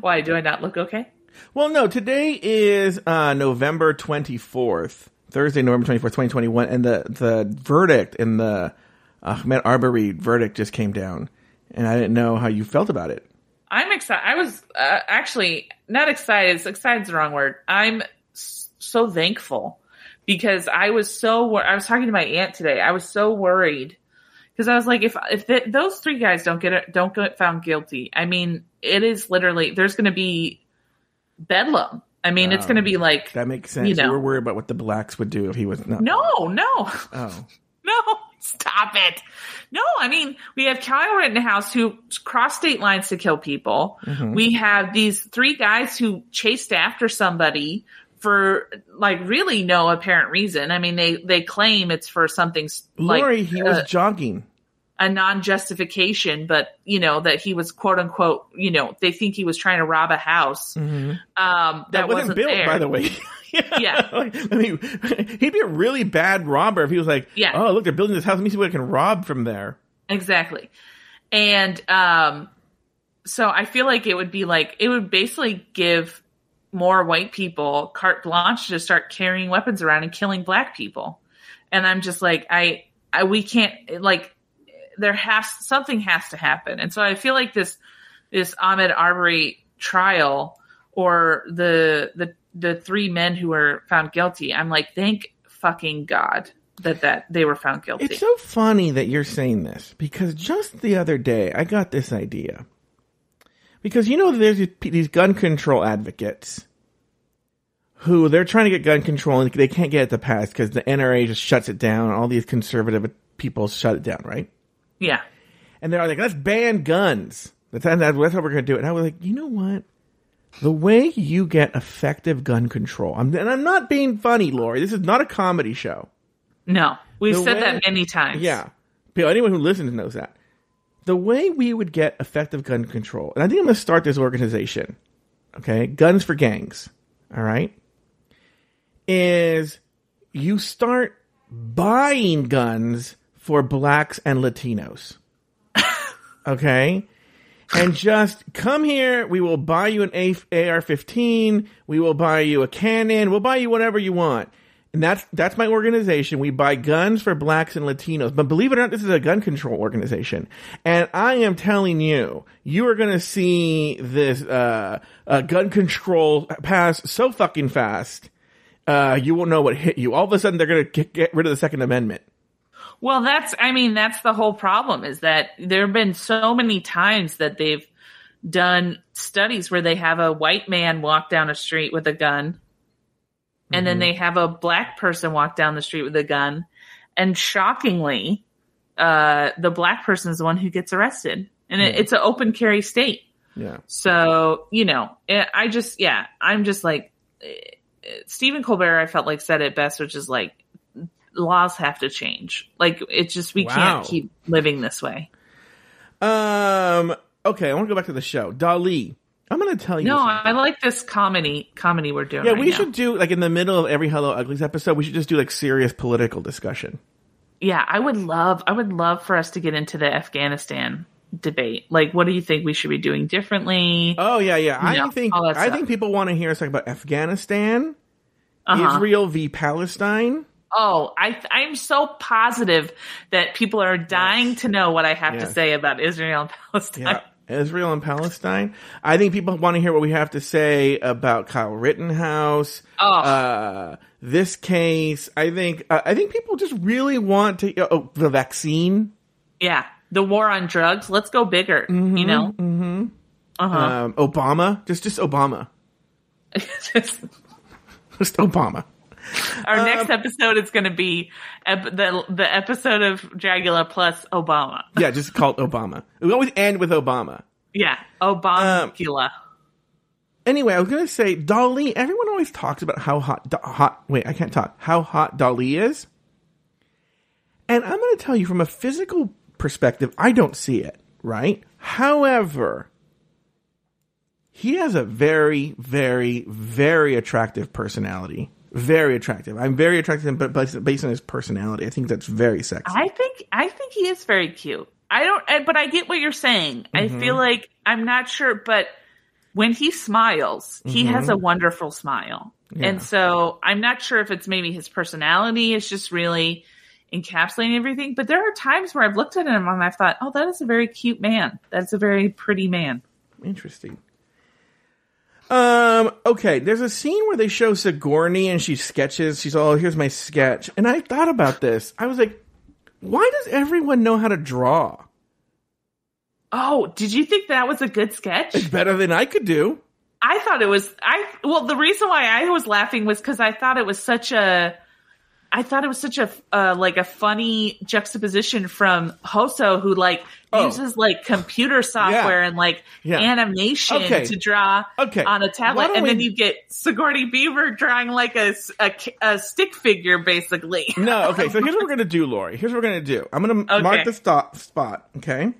Why do I not look okay? Well, no. Today is uh, November twenty fourth, Thursday, November twenty fourth, twenty twenty one, and the the verdict in the Ahmaud Arbery verdict just came down, and I didn't know how you felt about it. I'm excited. I was uh, actually not excited. Excited is the wrong word. I'm so thankful because I was so. Wor- I was talking to my aunt today. I was so worried because I was like, if if th- those three guys don't get it, don't get found guilty, I mean, it is literally there's going to be bedlam. I mean, it's going to be like That makes sense. You You, were worried about what the blacks would do if he was not. no, no. Oh. No, stop it. No, I mean, we have Kyle Rittenhouse who crossed state lines to kill people. Mhm. We have these three guys who chased after somebody for like really no apparent reason. I mean, they, they claim it's for something s- like Lauri, he was uh, jogging. A non-justification, but you know, that he was quote unquote, you know, they think he was trying to rob a house. Mhm. Um, that, That, wasn't, built, there. by the way. Yeah. Like, I mean, he'd be a really bad robber if he was like, Yeah. oh, look, they're building this house. Let me see what I can rob from there. Exactly. And um so I feel like it would be like it would basically give more white people carte blanche to start carrying weapons around and killing black people. And I'm just like I I we can't like there has something has to happen. And so I feel like this this Ahmaud Arbery trial or the the the three men who were found guilty, I'm like thank fucking God that that they were found guilty. It's so funny that you're saying this because just the other day I got this idea. Because you know there's these- gun control advocates who they're trying to get gun control and they can't get it to pass because the NRA just shuts it down. All these conservative people shut it down, right? Yeah. And they're like, let's ban guns. That's, that's what we're going to do. It. And I was like, you know what? The way you get effective gun control, I'm, and I'm not being funny, Lauri. This is not a comedy show. No, we've The said way- that many times. Yeah. Anyone who listens knows that. the way we would get effective gun control, and I think I'm going to start this organization, okay? Guns for Gangs, all right? Is you start buying guns for blacks and Latinos, okay? And just come here. We will buy you an AR 15. We will buy you a cannon. We'll buy you whatever you want. And that's that's my organization. We buy guns for blacks and Latinos. But believe it or not, this is a gun control organization. And I am telling you, you are going to see this uh, uh, gun control pass so fucking fast. Uh, you won't know what hit you. All of a sudden, they're going to get, get rid of the Second Amendment. Well, that's, I mean, that's the whole problem is that there have been so many times that they've done studies where they have a white man walk down a street with a gun and Mm-hmm. then they have a black person walk down the street with a gun. And shockingly, uh, the black person is the one who gets arrested. And it, it's an open carry state. Yeah. So, you know, eh, I just, yeah, I'm just like, eh, Stephen Colbert, I felt like said it best, which is like, laws have to change. Like, it's just, we Wow. can't keep living this way. Um. Okay, I want to go back to the show. Dahli, I'm going to tell you. No, something. I like this comedy, comedy we're doing. Yeah, right we now. should do like in the middle of every Hello Uglies episode. We should just do like serious political discussion. Yeah, I would love, I would love for us to get into the Afghanistan debate. Like, what do you think we should be doing differently? Oh yeah, yeah. I No, think I think people want to hear us talk about Afghanistan, Uh-huh. Israel v Palestine. Oh, I I'm so positive that people are dying to know what I have to say about Israel and Palestine. Yeah, Israel and Palestine. I think people want to hear what we have to say about Kyle Rittenhouse. Oh. Uh, this case. I think. Uh, I think people just really want to. Oh, the vaccine. Yeah, the war on drugs. Let's go bigger. you know. Mm-hmm. Uh huh. Um, Obama. Just, just Obama. Just Obama. Our Um, next episode is going to be ep- the the episode of Dragula plus Obama. Yeah, just called Obama. We always end with Obama. Yeah, Um, Obama. Anyway, I was gonna say Dahli. Everyone always talks about how hot, hot. Wait, I can't talk. How hot Dahli is, and I'm gonna tell you from a physical perspective, I don't see it. Right. However, he has a very, very, very attractive personality. Very attractive. I'm very attracted to him, but based on his personality, I think that's very sexy. I think I think he is very cute. I don't, I- but I get what you're saying. I Mm-hmm. feel like I'm not sure, but when he smiles, he has a wonderful smile, Mm-hmm. Yeah. and so I'm not sure if it's maybe his personality is just really encapsulating everything. But there are times where I've looked at him and I've thought, oh, that is a very cute man. That's a very pretty man. Interesting. Um, okay, there's a scene where they show Sigourney and she sketches. She's all, here's my sketch. And I thought about this. I was like, why does everyone know how to draw? Oh, did you think that was a good sketch? It's better than I could do. I thought it was I well the reason why I was laughing was cuz I thought it was such a I thought it was such a uh, like a funny juxtaposition from Hoso who like Oh. uses like computer software and like Yeah. animation Okay. to draw Okay. on a tablet and then you get Sigourney Beaver drawing like a, a a stick figure basically. No, okay, so here's what we're gonna do, Lauri. Here's what we're gonna do. I'm gonna Okay. mark the stop spot, okay?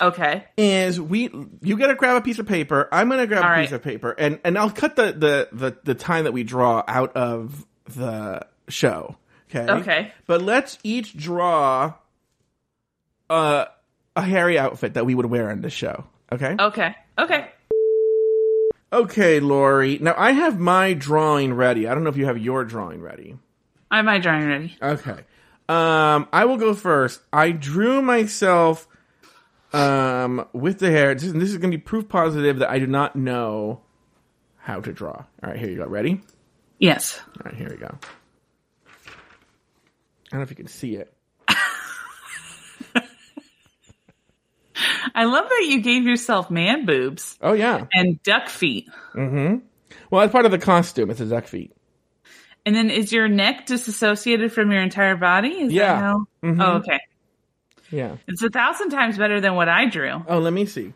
okay. Is we you gotta grab a piece of paper, I'm gonna grab All a right. piece of paper, and, and I'll cut the, the, the, the time that we draw out of the show. Okay. Okay. But let's each draw uh, a hairy outfit that we would wear in the show. Okay. Okay. Okay. Okay, Lauri. Now I have my drawing ready. I don't know if you have your drawing ready. I have my drawing ready. Okay. Um, I will go first. I drew myself um with the hair. This, this is going to be proof positive that I do not know how to draw. All right, here you go. Ready? Yes. All right, here we go. I don't know if you can see it. I love that you gave yourself man boobs Oh yeah. and duck feet. Hmm. Well, that's part of the costume. It's a duck feet. And then is your neck disassociated from your entire body? Is Yeah. That how? Mhm. Oh, okay. Yeah. It's a thousand times better than what I drew. Oh, let me see.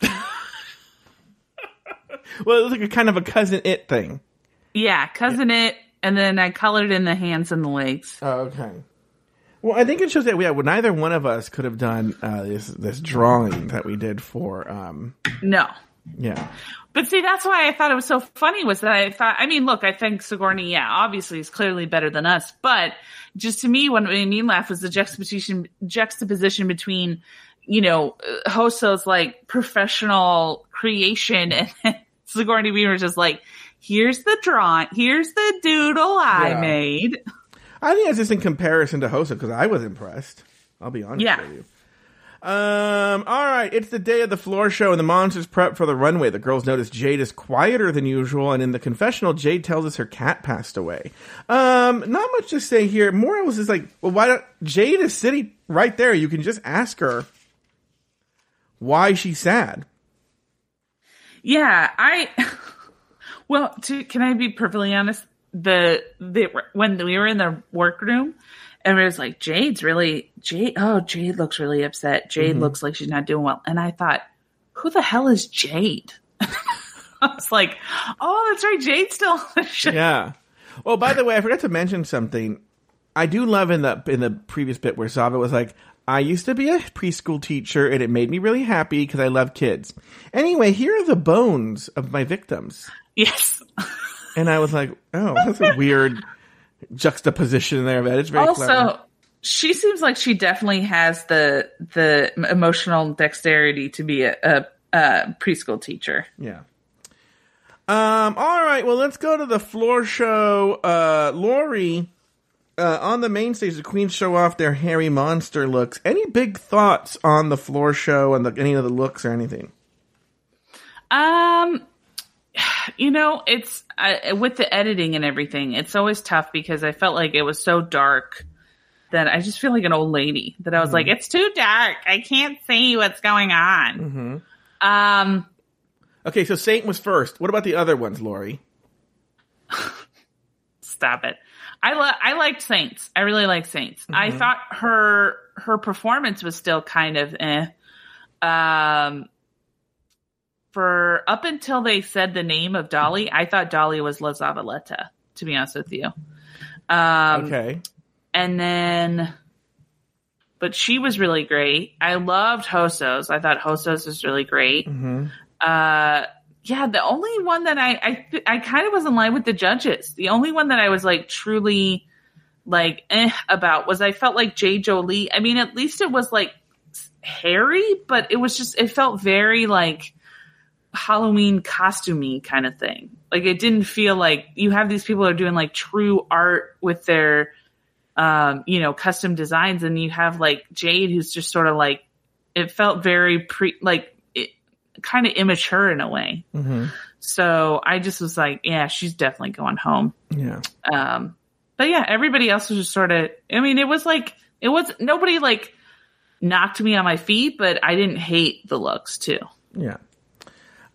well, it looks like a kind of a cousin it thing. Yeah, cousin it, and then I colored in the hands and the legs. Oh, okay. Well, I think it shows that yeah, well, neither one of us could have done uh, this this drawing that we did for um, No. yeah. But see, that's why I thought it was so funny was that I thought, I mean, look, I think Sigourney, yeah, obviously is clearly better than us, but just to me, what made me laugh was the juxtaposition, juxtaposition between, you know, Hoso's like professional creation and Sigourney Weaver's just like, here's the drawing, here's the doodle I Yeah. made. I think that's just in comparison to Hoso because I was impressed. I'll be honest Yeah. with you. Um. All right. It's the day of the floor show, and the monsters prep for the runway. The girls notice Jade is quieter than usual, and in the confessional, Jade tells us her cat passed away. Um. Not much to say here. More was just like, well, why don't Jade is sitting right there? You can just ask her why she's sad. Yeah, I. Well, to, can I be perfectly honest? The the when we were in the workroom, and it was like Jade's really Jade. Oh, Jade looks really upset. Jade mm-hmm. looks like she's not doing well. And I thought, who the hell is Jade? I was like, oh, that's right, Jade's still on the show. Yeah. Well, by the way, I forgot to mention something. I do love in the in the previous bit where Zava was like, "I used to be a preschool teacher, and it made me really happy because I love kids." Anyway, here are the bones of my victims, Yes. and I was like, "Oh, that's a weird juxtaposition there." But it's very also, clever. she seems like she definitely has the the emotional dexterity to be a, a, a preschool teacher. Yeah. Um. All right. Well, let's go to the floor show. Uh, Lauri, uh, on the main stage, the queens show off their hairy monster looks. Any big thoughts on the floor show and the, any of the looks or anything? Um, you know, it's uh, with the editing and everything. It's always tough because I felt like it was so dark that I just feel like an old lady. That I was like, it's too dark. I can't see what's going on. Um, Okay, so Saint was first. What about the other ones, Lauri? stop it. I lo- I liked Saints. I really liked Saints. I thought her her performance was still kind of eh. Um, for up until they said the name of Dahli, I thought Dahli was La Zavaleta. To be honest with you, um, Okay. and then, but she was really great. I loved Hosos. I thought Hosos was really great. hmm Uh, yeah, the only one that I I I kind of was in line with the judges. The only one that I was like truly like eh about was I felt like Jay Jolie. I mean, at least it was like hairy, but it was just it felt very like Halloween costumey kind of thing. Like it didn't feel like you have these people are doing like true art with their um, you know, custom designs and you have like Jade who's just sort of like it felt very pre like it, kind of immature in a way. hmm So I just was like, yeah, she's definitely going home. Yeah. Um, but yeah, everybody else was just sort of, I mean, it was like, it was nobody like knocked me on my feet, but I didn't hate the looks too. Yeah.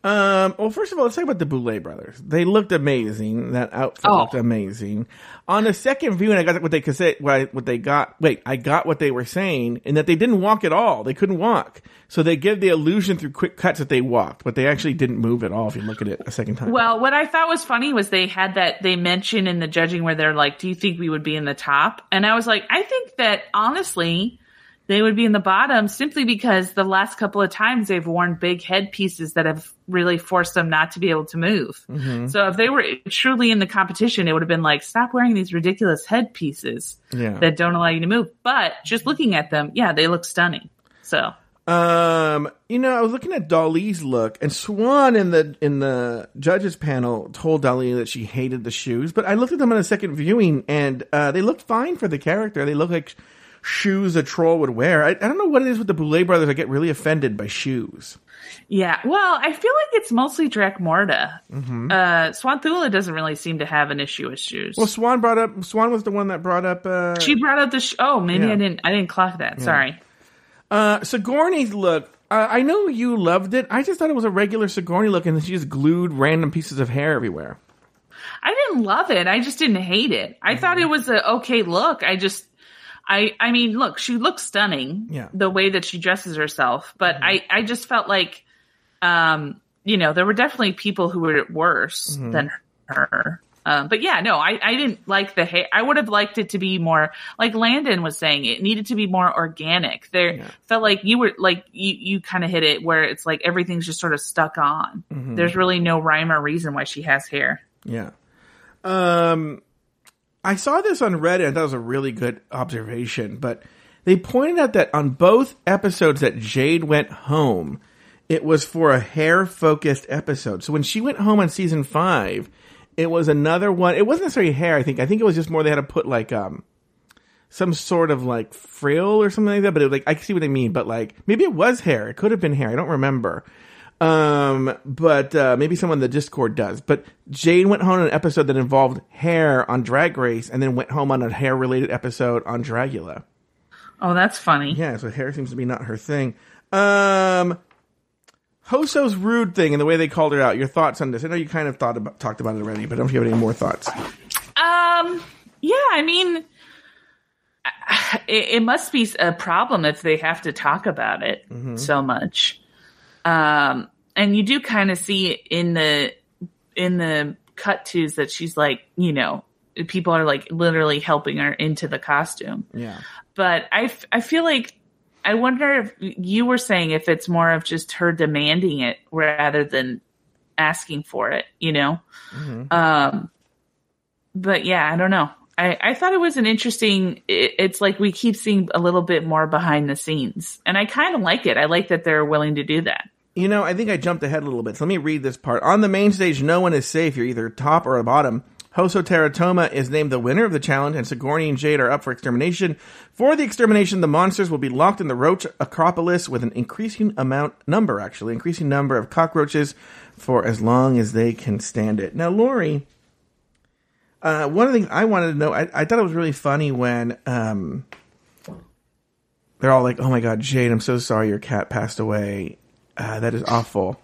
Um, well, first of all, let's talk about the Boulet brothers. They looked amazing. That outfit Oh. looked amazing. On the second viewing, I got what they could say. What, I, what they got. Wait, I got what they were saying, and that they didn't walk at all. They couldn't walk, so they give the illusion through quick cuts that they walked, but they actually didn't move at all. If you look at it a second time. Well, what I thought was funny was they had that they mentioned in the judging where they're like, "Do you think we would be in the top?" And I was like, I think that honestly, they would be in the bottom simply because the last couple of times they've worn big headpieces that have really forced them not to be able to move. So if they were truly in the competition, it would have been like, stop wearing these ridiculous headpieces yeah. that don't allow you to move. But just looking at them, yeah, they look stunning. So Um, you know, I was looking at Dahli's look, and Swan in the in the judges panel told Dahli that she hated the shoes. But I looked at them on a second viewing, and uh, they looked fine for the character. They look like shoes a troll would wear. I, I don't know what it is with the Boulet brothers. I get really offended by shoes. Yeah, well, I feel like it's mostly Dracmorda. Uh, Swanthula doesn't really seem to have an issue with shoes. Well, Swan brought up. Swan was the one that brought up. Uh, she brought up the sh- oh, maybe Yeah. I didn't I didn't clock that. Sorry. uh, Sigourney's look. Uh, I know you loved it. I just thought it was a regular Sigourney look, and then she just glued random pieces of hair everywhere. I didn't love it. I just didn't hate it. I thought it was a okay look. I just I I mean, look, she looks stunning. Yeah. The way that she dresses herself, but I I just felt like um, you know, there were definitely people who were worse than her. Um, but yeah, no, I, I didn't like the hair. I would have liked it to be more like Landon was saying. It needed to be more organic. There Yeah. felt like you were like you you kind of hit it where it's like everything's just sort of stuck on. Mm-hmm. There's really no rhyme or reason why she has hair. Yeah. Um, I saw this on Reddit. and that was a really good observation, but they pointed out that on both episodes that Jade went home, it was for a hair focused episode. So when she went home on season five, it was another one. It wasn't necessarily hair. I think. I think it was just more they had to put like um some sort of like frill or something like that. But it was like I see what I mean. But like maybe it was hair. It could have been hair. I don't remember. Um, but uh, maybe someone in the Discord does. But Jade went home on an episode that involved hair on Drag Race, and then went home on a hair related episode on Dragula. Oh, that's funny. Yeah, so hair seems to be not her thing. Um, Hoso's rude thing and the way they called her out. Your thoughts on this? I know you kind of thought about talked about it already, but I don't know if you have any more thoughts. Um, yeah, I mean, it, it must be a problem if they have to talk about it so much. Um, and you do kind of see in the in the cut twos that she's like, you know, people are like literally helping her into the costume. Yeah. But I, f- I feel like I wonder if you were saying if it's more of just her demanding it rather than asking for it, you know? Um, but yeah, I don't know. I, I thought it was an interesting, it, it's like we keep seeing a little bit more behind the scenes and I kind of like it. I like that they're willing to do that. You know, I think I jumped ahead a little bit. So let me read this part. On the main stage, no one is safe. You're either top or bottom. Hoso Terra Toma is named the winner of the challenge, and Sigourney and Jade are up for extermination. For the extermination, the monsters will be locked in the Roach Acropolis with an increasing amount, number actually, increasing number of cockroaches for as long as they can stand it. Now, Lauri, uh, one of the things I wanted to know, I, I thought it was really funny when um, they're all like, "Oh my God, Jade, I'm so sorry your cat passed away. Uh, that is awful."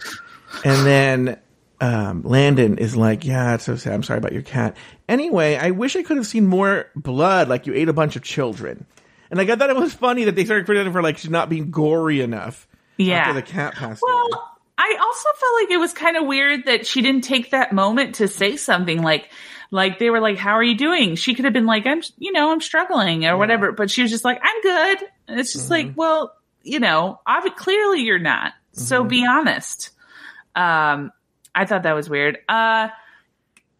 And then um, Landon is like, "Yeah, it's so sad. I'm sorry about your cat." Anyway, I wish I could have seen more blood. Like you ate a bunch of children, and like I thought it was funny that they started criticizing for like she's not being gory enough. Yeah. after the cat passed away. Well, I also felt like it was kind of weird that she didn't take that moment to say something like, like they were like, "How are you doing?" She could have been like, "I'm, you know, I'm struggling" or whatever, but she was just like, "I'm good." And it's just like, well, you know, obvi- clearly you're not. So be honest. Um, I thought that was weird. Uh,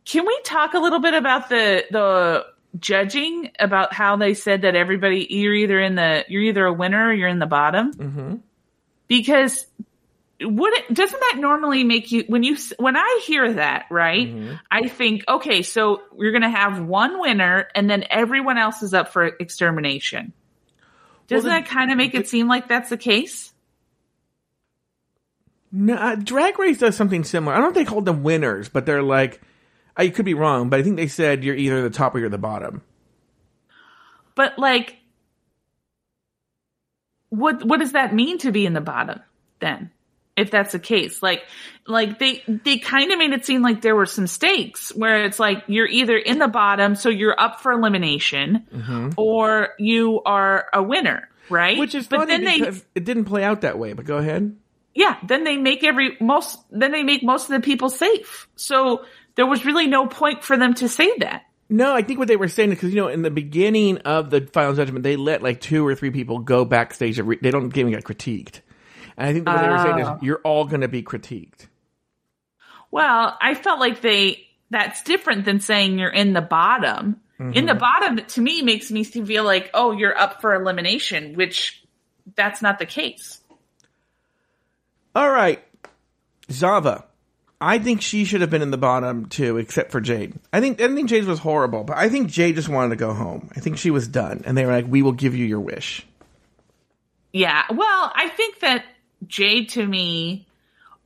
can we talk a little bit about the the judging about how they said that everybody you're either in the you're either a winner or you're in the bottom? Mm-hmm. because would it doesn't that normally make you when you when I hear that right Mm-hmm. I think okay so you're gonna have one winner and then everyone else is up for extermination doesn't then- that kind of make it seem like that's the case No, uh, Drag Race does something similar. I don't know if they called them winners, but they're like, I could be wrong, but I think they said you're either the top or you're the bottom. but like what what does that mean to be in the bottom then if that's the case like like they they kind of made it seem like there were some stakes where it's like you're either in the bottom so you're up for elimination or you are a winner right Which is but then they it didn't play out that way. But go ahead. Yeah then they make every most then they make most of the people safe so there was really no point for them to say that No, I think what they were saying is because you know in the beginning of the final judgment they let like two or three people go backstage. Re- they don't even get critiqued, and I think what they were saying Oh. is you're all going to be critiqued. Well, I felt like they that's different than saying you're in the bottom. In the mm-hmm. bottom to me makes me feel like, oh, you're up for elimination, which that's not the case. All right, Zava. I think she should have been in the bottom too, except for Jade. I think I think Jade was horrible, but I think Jade just wanted to go home. I think she was done, and they were like, "We will give you your wish." Yeah. Well, I think that Jade to me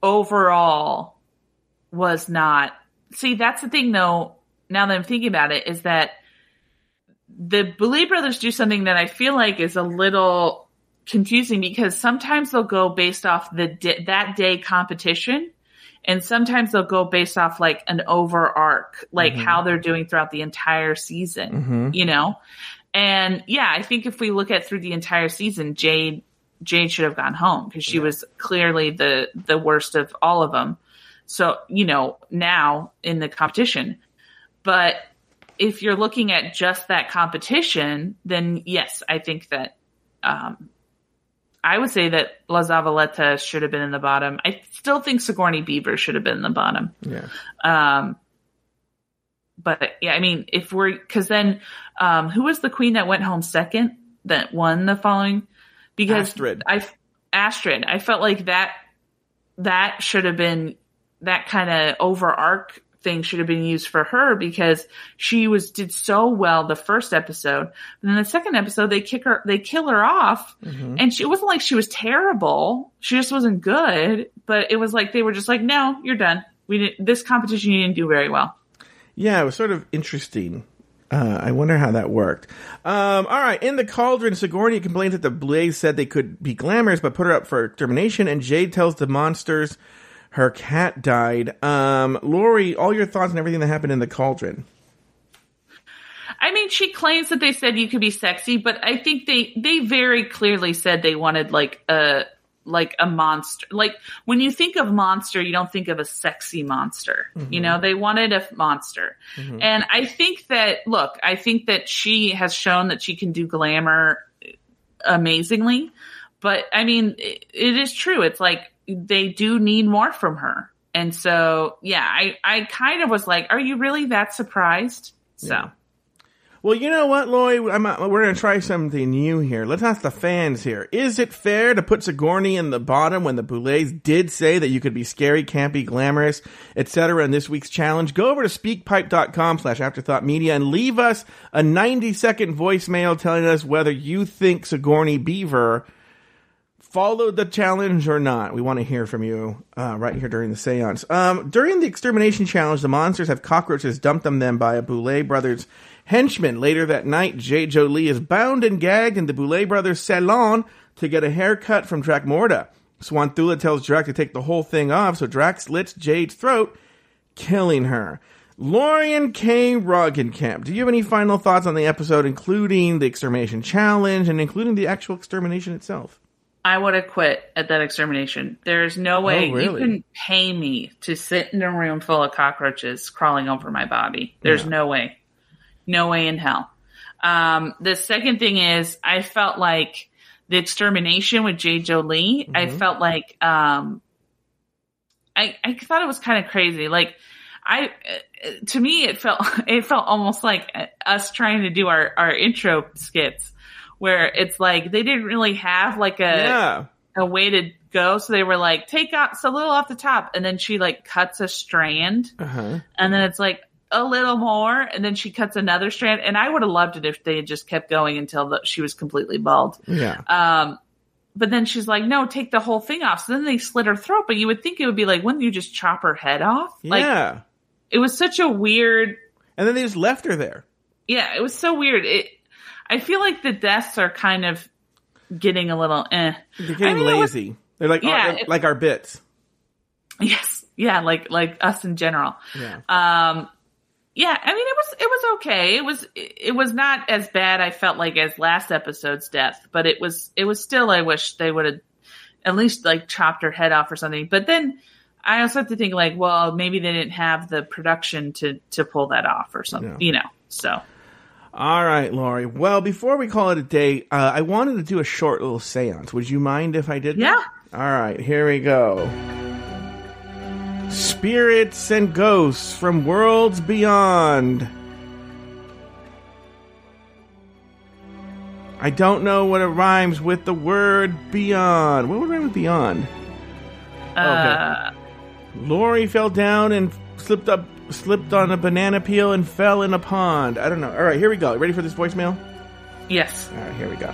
overall was not. See, that's the thing though, now that I'm thinking about it, is that the Boulet Brothers do something that I feel like is a little confusing because sometimes they'll go based off the di- that day competition and sometimes they'll go based off like an over arc, like how they're doing throughout the entire season, you know? And yeah, I think if we look at through the entire season, Jade Jade should have gone home because she was clearly the the worst of all of them. So, you know, now in the competition. But if you're looking at just that competition, then yes, I think that um, I would say that La Zavaleta should have been in the bottom. I still think Sigourney Beaver should have been in the bottom. Yeah. Um, but yeah, I mean, if we're because then, um, who was the queen that went home second that won the following? Because Astrid. I Astrid, I felt like that that should have been that kind of over arc thing should have been used for her because she was did so well the first episode. And then the second episode they kick her they kill her off Mm-hmm. and she it wasn't like she was terrible. She just wasn't good. But it was like they were just like, No, you're done. We didn't this competition you didn't do very well. Yeah, it was sort of interesting. Uh, I wonder how that worked. Um, all right, in the cauldron, Sigourney complains that the Boulets said they could be glamorous, but put her up for termination. And Jade tells the monsters her cat died. Um, Lauri, all your thoughts on everything that happened in the cauldron? I mean, she claims that they said you could be sexy, but I think they they very clearly said they wanted like a like a monster. Like when you think of monster, you don't think of a sexy monster. You know, they wanted a monster. And I think that look, I think that she has shown that she can do glamour amazingly. But I mean, it, it is true. It's like they do need more from her. And so, yeah, I, I kind of was like, are you really that surprised? So. Well, you know what? I'm, uh, we're going to try something new here. Let's ask the fans here. Is it fair to put Sigourney in the bottom when the Boulets did say that you could be scary, campy, glamorous, etc. in this week's challenge? Go over to speakpipe.com slash afterthought media and leave us a 90 second voicemail telling us whether you think Sigourney Beaver followed the challenge or not. We want to hear from you uh, right here during the seance. Um, during the extermination challenge, the monsters have cockroaches dumped on them by a Boulet brothers henchman. Later that night, Jay Jolie is bound and gagged in the Boulet brothers' salon to get a haircut from Dracmorda. Swanthula tells Drac to take the whole thing off, so Drac slits Jade's throat, killing her. Lorian K. Roggenkamp, do you have any final thoughts on the episode, including the extermination challenge and including the actual extermination itself? I would have quit at that extermination. There's no way Oh, really? you can pay me to sit in a room full of cockroaches crawling over my body. There's Yeah. no way. No way in hell. Um, the second thing is I felt like the extermination with Jay Jolie, I Mm-hmm. felt like, um, I, I thought it was kind of crazy. Like, I, uh, to me, it felt, it felt almost like us trying to do our, our intro skits where it's like they didn't really have like a, yeah. a way to go. So they were like, take out a little off the top. And then she like cuts a strand Uh-huh. and then it's like a little more. And then she cuts another strand. And I would have loved it if they had just kept going until the, she was completely bald. Yeah. Um, but then she's like, no, take the whole thing off. So then they slit her throat. But you would think it would be like, wouldn't you just chop her head off? Like yeah. it was such a weird, And then they just left her there. yeah, it was so weird. It, I feel like the deaths are kind of getting a little eh. They're getting I mean, it was- lazy. They're like Yeah, our, it- like our bits. Yes. Yeah. Like, like us in general. Yeah. Um, yeah, I mean, it was, it was okay. It was, it was not as bad, I felt like, as last episode's death, but it was, it was still, I wish they would have at least like chopped her head off or something. But then I also have to think like, well, maybe they didn't have the production to, to pull that off or something, Yeah. you know, so. All right, Lauri. Well, before we call it a day, uh, I wanted to do a short little seance. Would you mind if I did Yeah. that? All right, here we go. Spirits and ghosts from worlds beyond. I don't know what it rhymes with the word beyond. What would rhyme with beyond? Uh, Lauri fell down and slipped up, slipped on a banana peel and fell in a pond. I don't know. All right, here we go. Ready for this voicemail? yes, All right, here we go.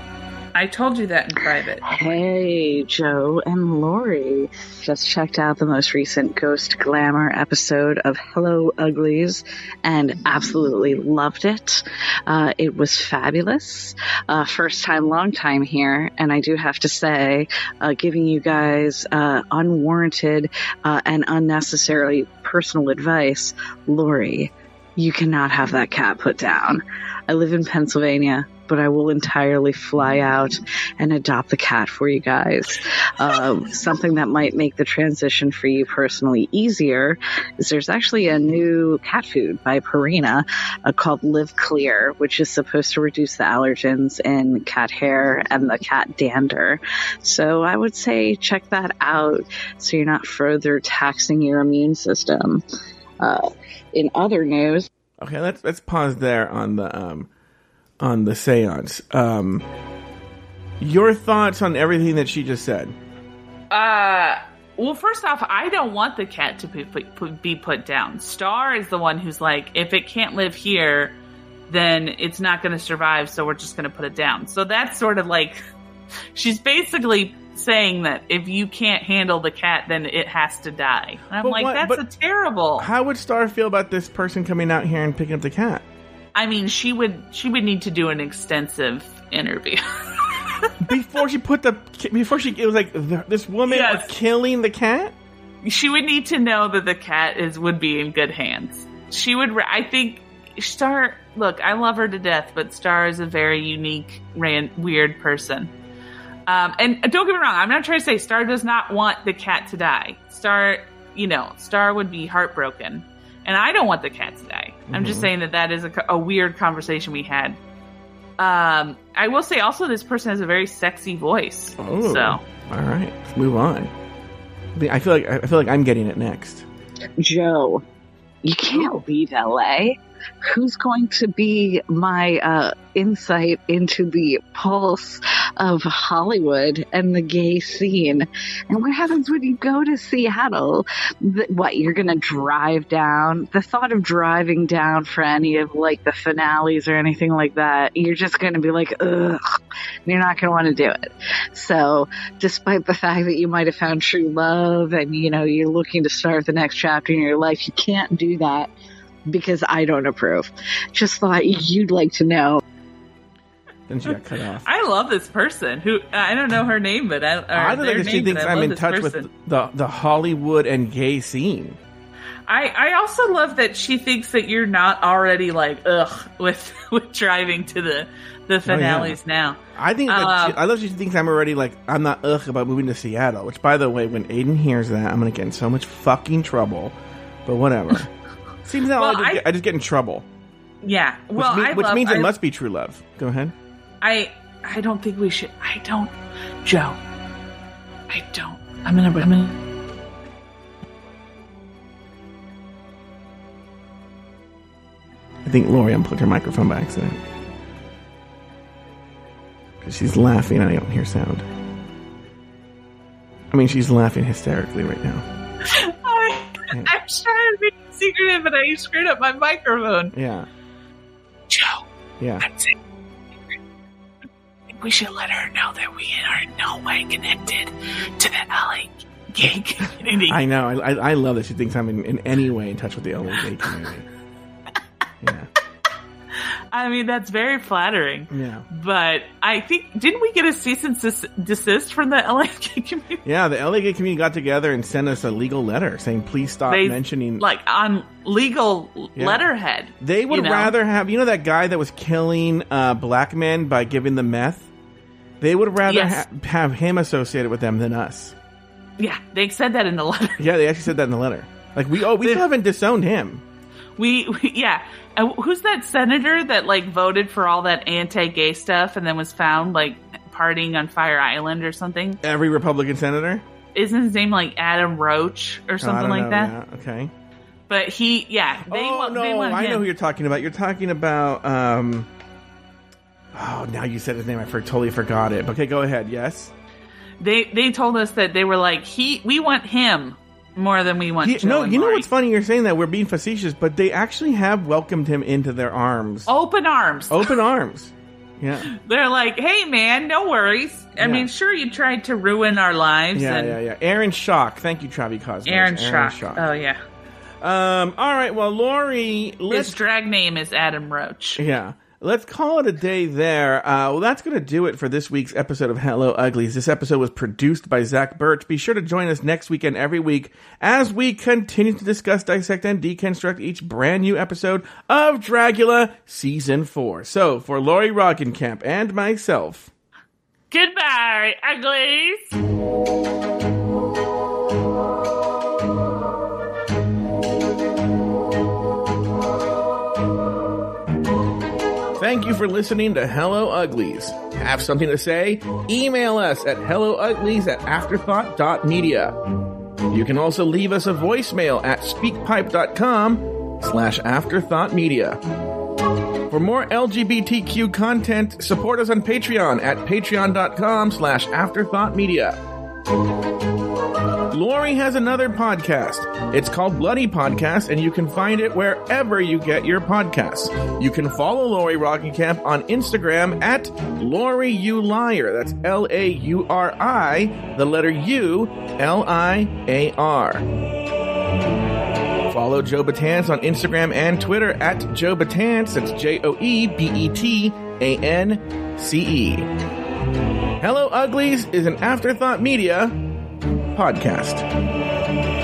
I told you that in private. Hey, Joe and Lauri. Just checked out the most recent Ghost Glamour episode of Hello Uglies and absolutely loved it. Uh, it was fabulous. Uh, first time, long time here. And I do have to say, uh, giving you guys uh, unwarranted uh, and unnecessarily personal advice, Lauri, you cannot have that cat put down. I live in Pennsylvania, but I will entirely fly out and adopt the cat for you guys. Um, something that might make the transition for you personally easier is there's actually a new cat food by Purina uh, called Live Clear, which is supposed to reduce the allergens in cat hair and the cat dander. So I would say check that out so you're not further taxing your immune system. Uh, in other news, Okay, let's let's pause there on the um on the séance. Um your thoughts on everything that she just said. Uh, well, first off, I don't want the cat to be put, put, be put down. Star is the one who's like, if it can't live here, then it's not going to survive, so we're just going to put it down. So that's sort of like, she's basically saying that if you can't handle the cat, then it has to die. And I'm But like, what- that's a terrible. How would Star feel about this person coming out here and picking up the cat? I mean, she would she would need to do an extensive interview. Before she put the before she it was like this woman Yes. was killing the cat? she would need to know that the cat is would be in good hands. She would. I think Star. Look, I love her to death, but Star is a very unique, ran, weird person. Um, and don't get me wrong. I'm not trying to say Star does not want the cat to die. Star, you know, Star would be heartbroken, and I don't want the cat to die. I'm just saying that that is a, a weird conversation we had. Um, I will say also this person has a very sexy voice. Oh. So All right, let's move on. I feel like I feel like I'm getting it next. Joe, you can't leave LA. Who's going to be my uh, insight into the pulse of Hollywood and the gay scene? And what happens when you go to Seattle? Th- What, you're going to drive down? The thought of driving down for any of like the finales or anything like that, you're just going to be like, ugh. You're not going to want to do it. So, despite the fact that you might have found true love and you know you're looking to start the next chapter in your life, you can't do that because I don't approve. Just thought you'd like to know. Then she got cut off. I love this person who I don't know her name, but I, or I don't their think that she thinks I I'm in touch person. with the the Hollywood and gay scene. I I also love that she thinks that you're not already like ugh with with driving to the the finales now. I think that Um, she, I love she thinks I'm already like I'm not ugh about moving to Seattle. Which, by the way, when Aiden hears that, I'm gonna get in so much fucking trouble. But whatever. Seems that Well, I, just I- get, I just get in trouble, Yeah, which, well, mean- I which love, means it I, must be true love. Go ahead. I I don't think we should. I don't, Joe. I don't. I'm gonna. I'm gonna. I think Lauri unplugged her microphone by accident because she's laughing and I don't hear sound. I mean, she's laughing hysterically right now. I, I'm trying to be secretive, but I screwed up my microphone. Yeah, Joe, yeah. I'm saying. I think we should let her know that we are in no way connected to the LA gay community. I know. I, I, I love that she thinks I'm in, in any way in touch with the LA gay community. Yeah, I mean, that's very flattering. yeah, But I think didn't we get a cease and sis- desist from the LA gay community? yeah. The LA gay community got together and sent us a legal letter saying, "Please stop They- mentioning." Like on legal Yeah. letterhead. they would you know? rather have you know that guy that was killing uh, black men by giving them meth. They would rather Yes. ha- have him associated with them than us. Yeah, they said that in the letter. Yeah, they actually said that in the letter. Like we, oh, we still haven't disowned him. We, we yeah. And who's that senator that like voted for all that anti-gay stuff and then was found like partying on Fire Island or something? Every Republican senator, Isn't his name like Adam Roach or Oh, I something don't like know, that? yeah, okay. But he, yeah, they oh want. no, they want I know who you're talking about. You're talking about. um Oh, now you said his name. I for, totally forgot it. Okay, go ahead. Yes. They they told us that they were like he. We want him more than we want. Joe no, you know what's funny? You're saying that we're being facetious, but they actually have welcomed him into their arms, Open arms. open arms. Yeah, They're like, hey man, no worries. I Yeah. mean, sure you tried to ruin our lives. yeah, and yeah, yeah. Aaron Schock. Thank you, Travi Cosmos. Aaron Schock. Schock. Oh yeah. Um. All right. Well, Lauri. His drag name is Adam Roach. Yeah. Let's call it a day there. Uh, well, that's going to do it for this week's episode of Hello Uglies. This episode was produced by Zach Birch. Be sure to join us next weekend every week as we continue to discuss, dissect, and deconstruct each brand new episode of Dragula Season 4. So, for Lauri Roggenkamp and myself, Goodbye, uglies. Thank you for listening to Hello Uglies. Have something to say? Email us at hellouglies at afterthought.media. You can also leave us a voicemail at speakpipe.com slash afterthoughtmedia. For more LGBTQ content, support us on Patreon at patreon.com slash afterthoughtmedia. Lauri has another podcast. It's called Bloody Podcast, and you can find it wherever you get your podcasts. You can follow Lauri Roggenkamp on Instagram at Lauri U Liar. That's L A U R I, the letter U, L I A R. Follow Joe Betance on Instagram and Twitter at Joe Betance. That's J O E B E T A N C E. Hello Uglies is an Afterthought Media podcast.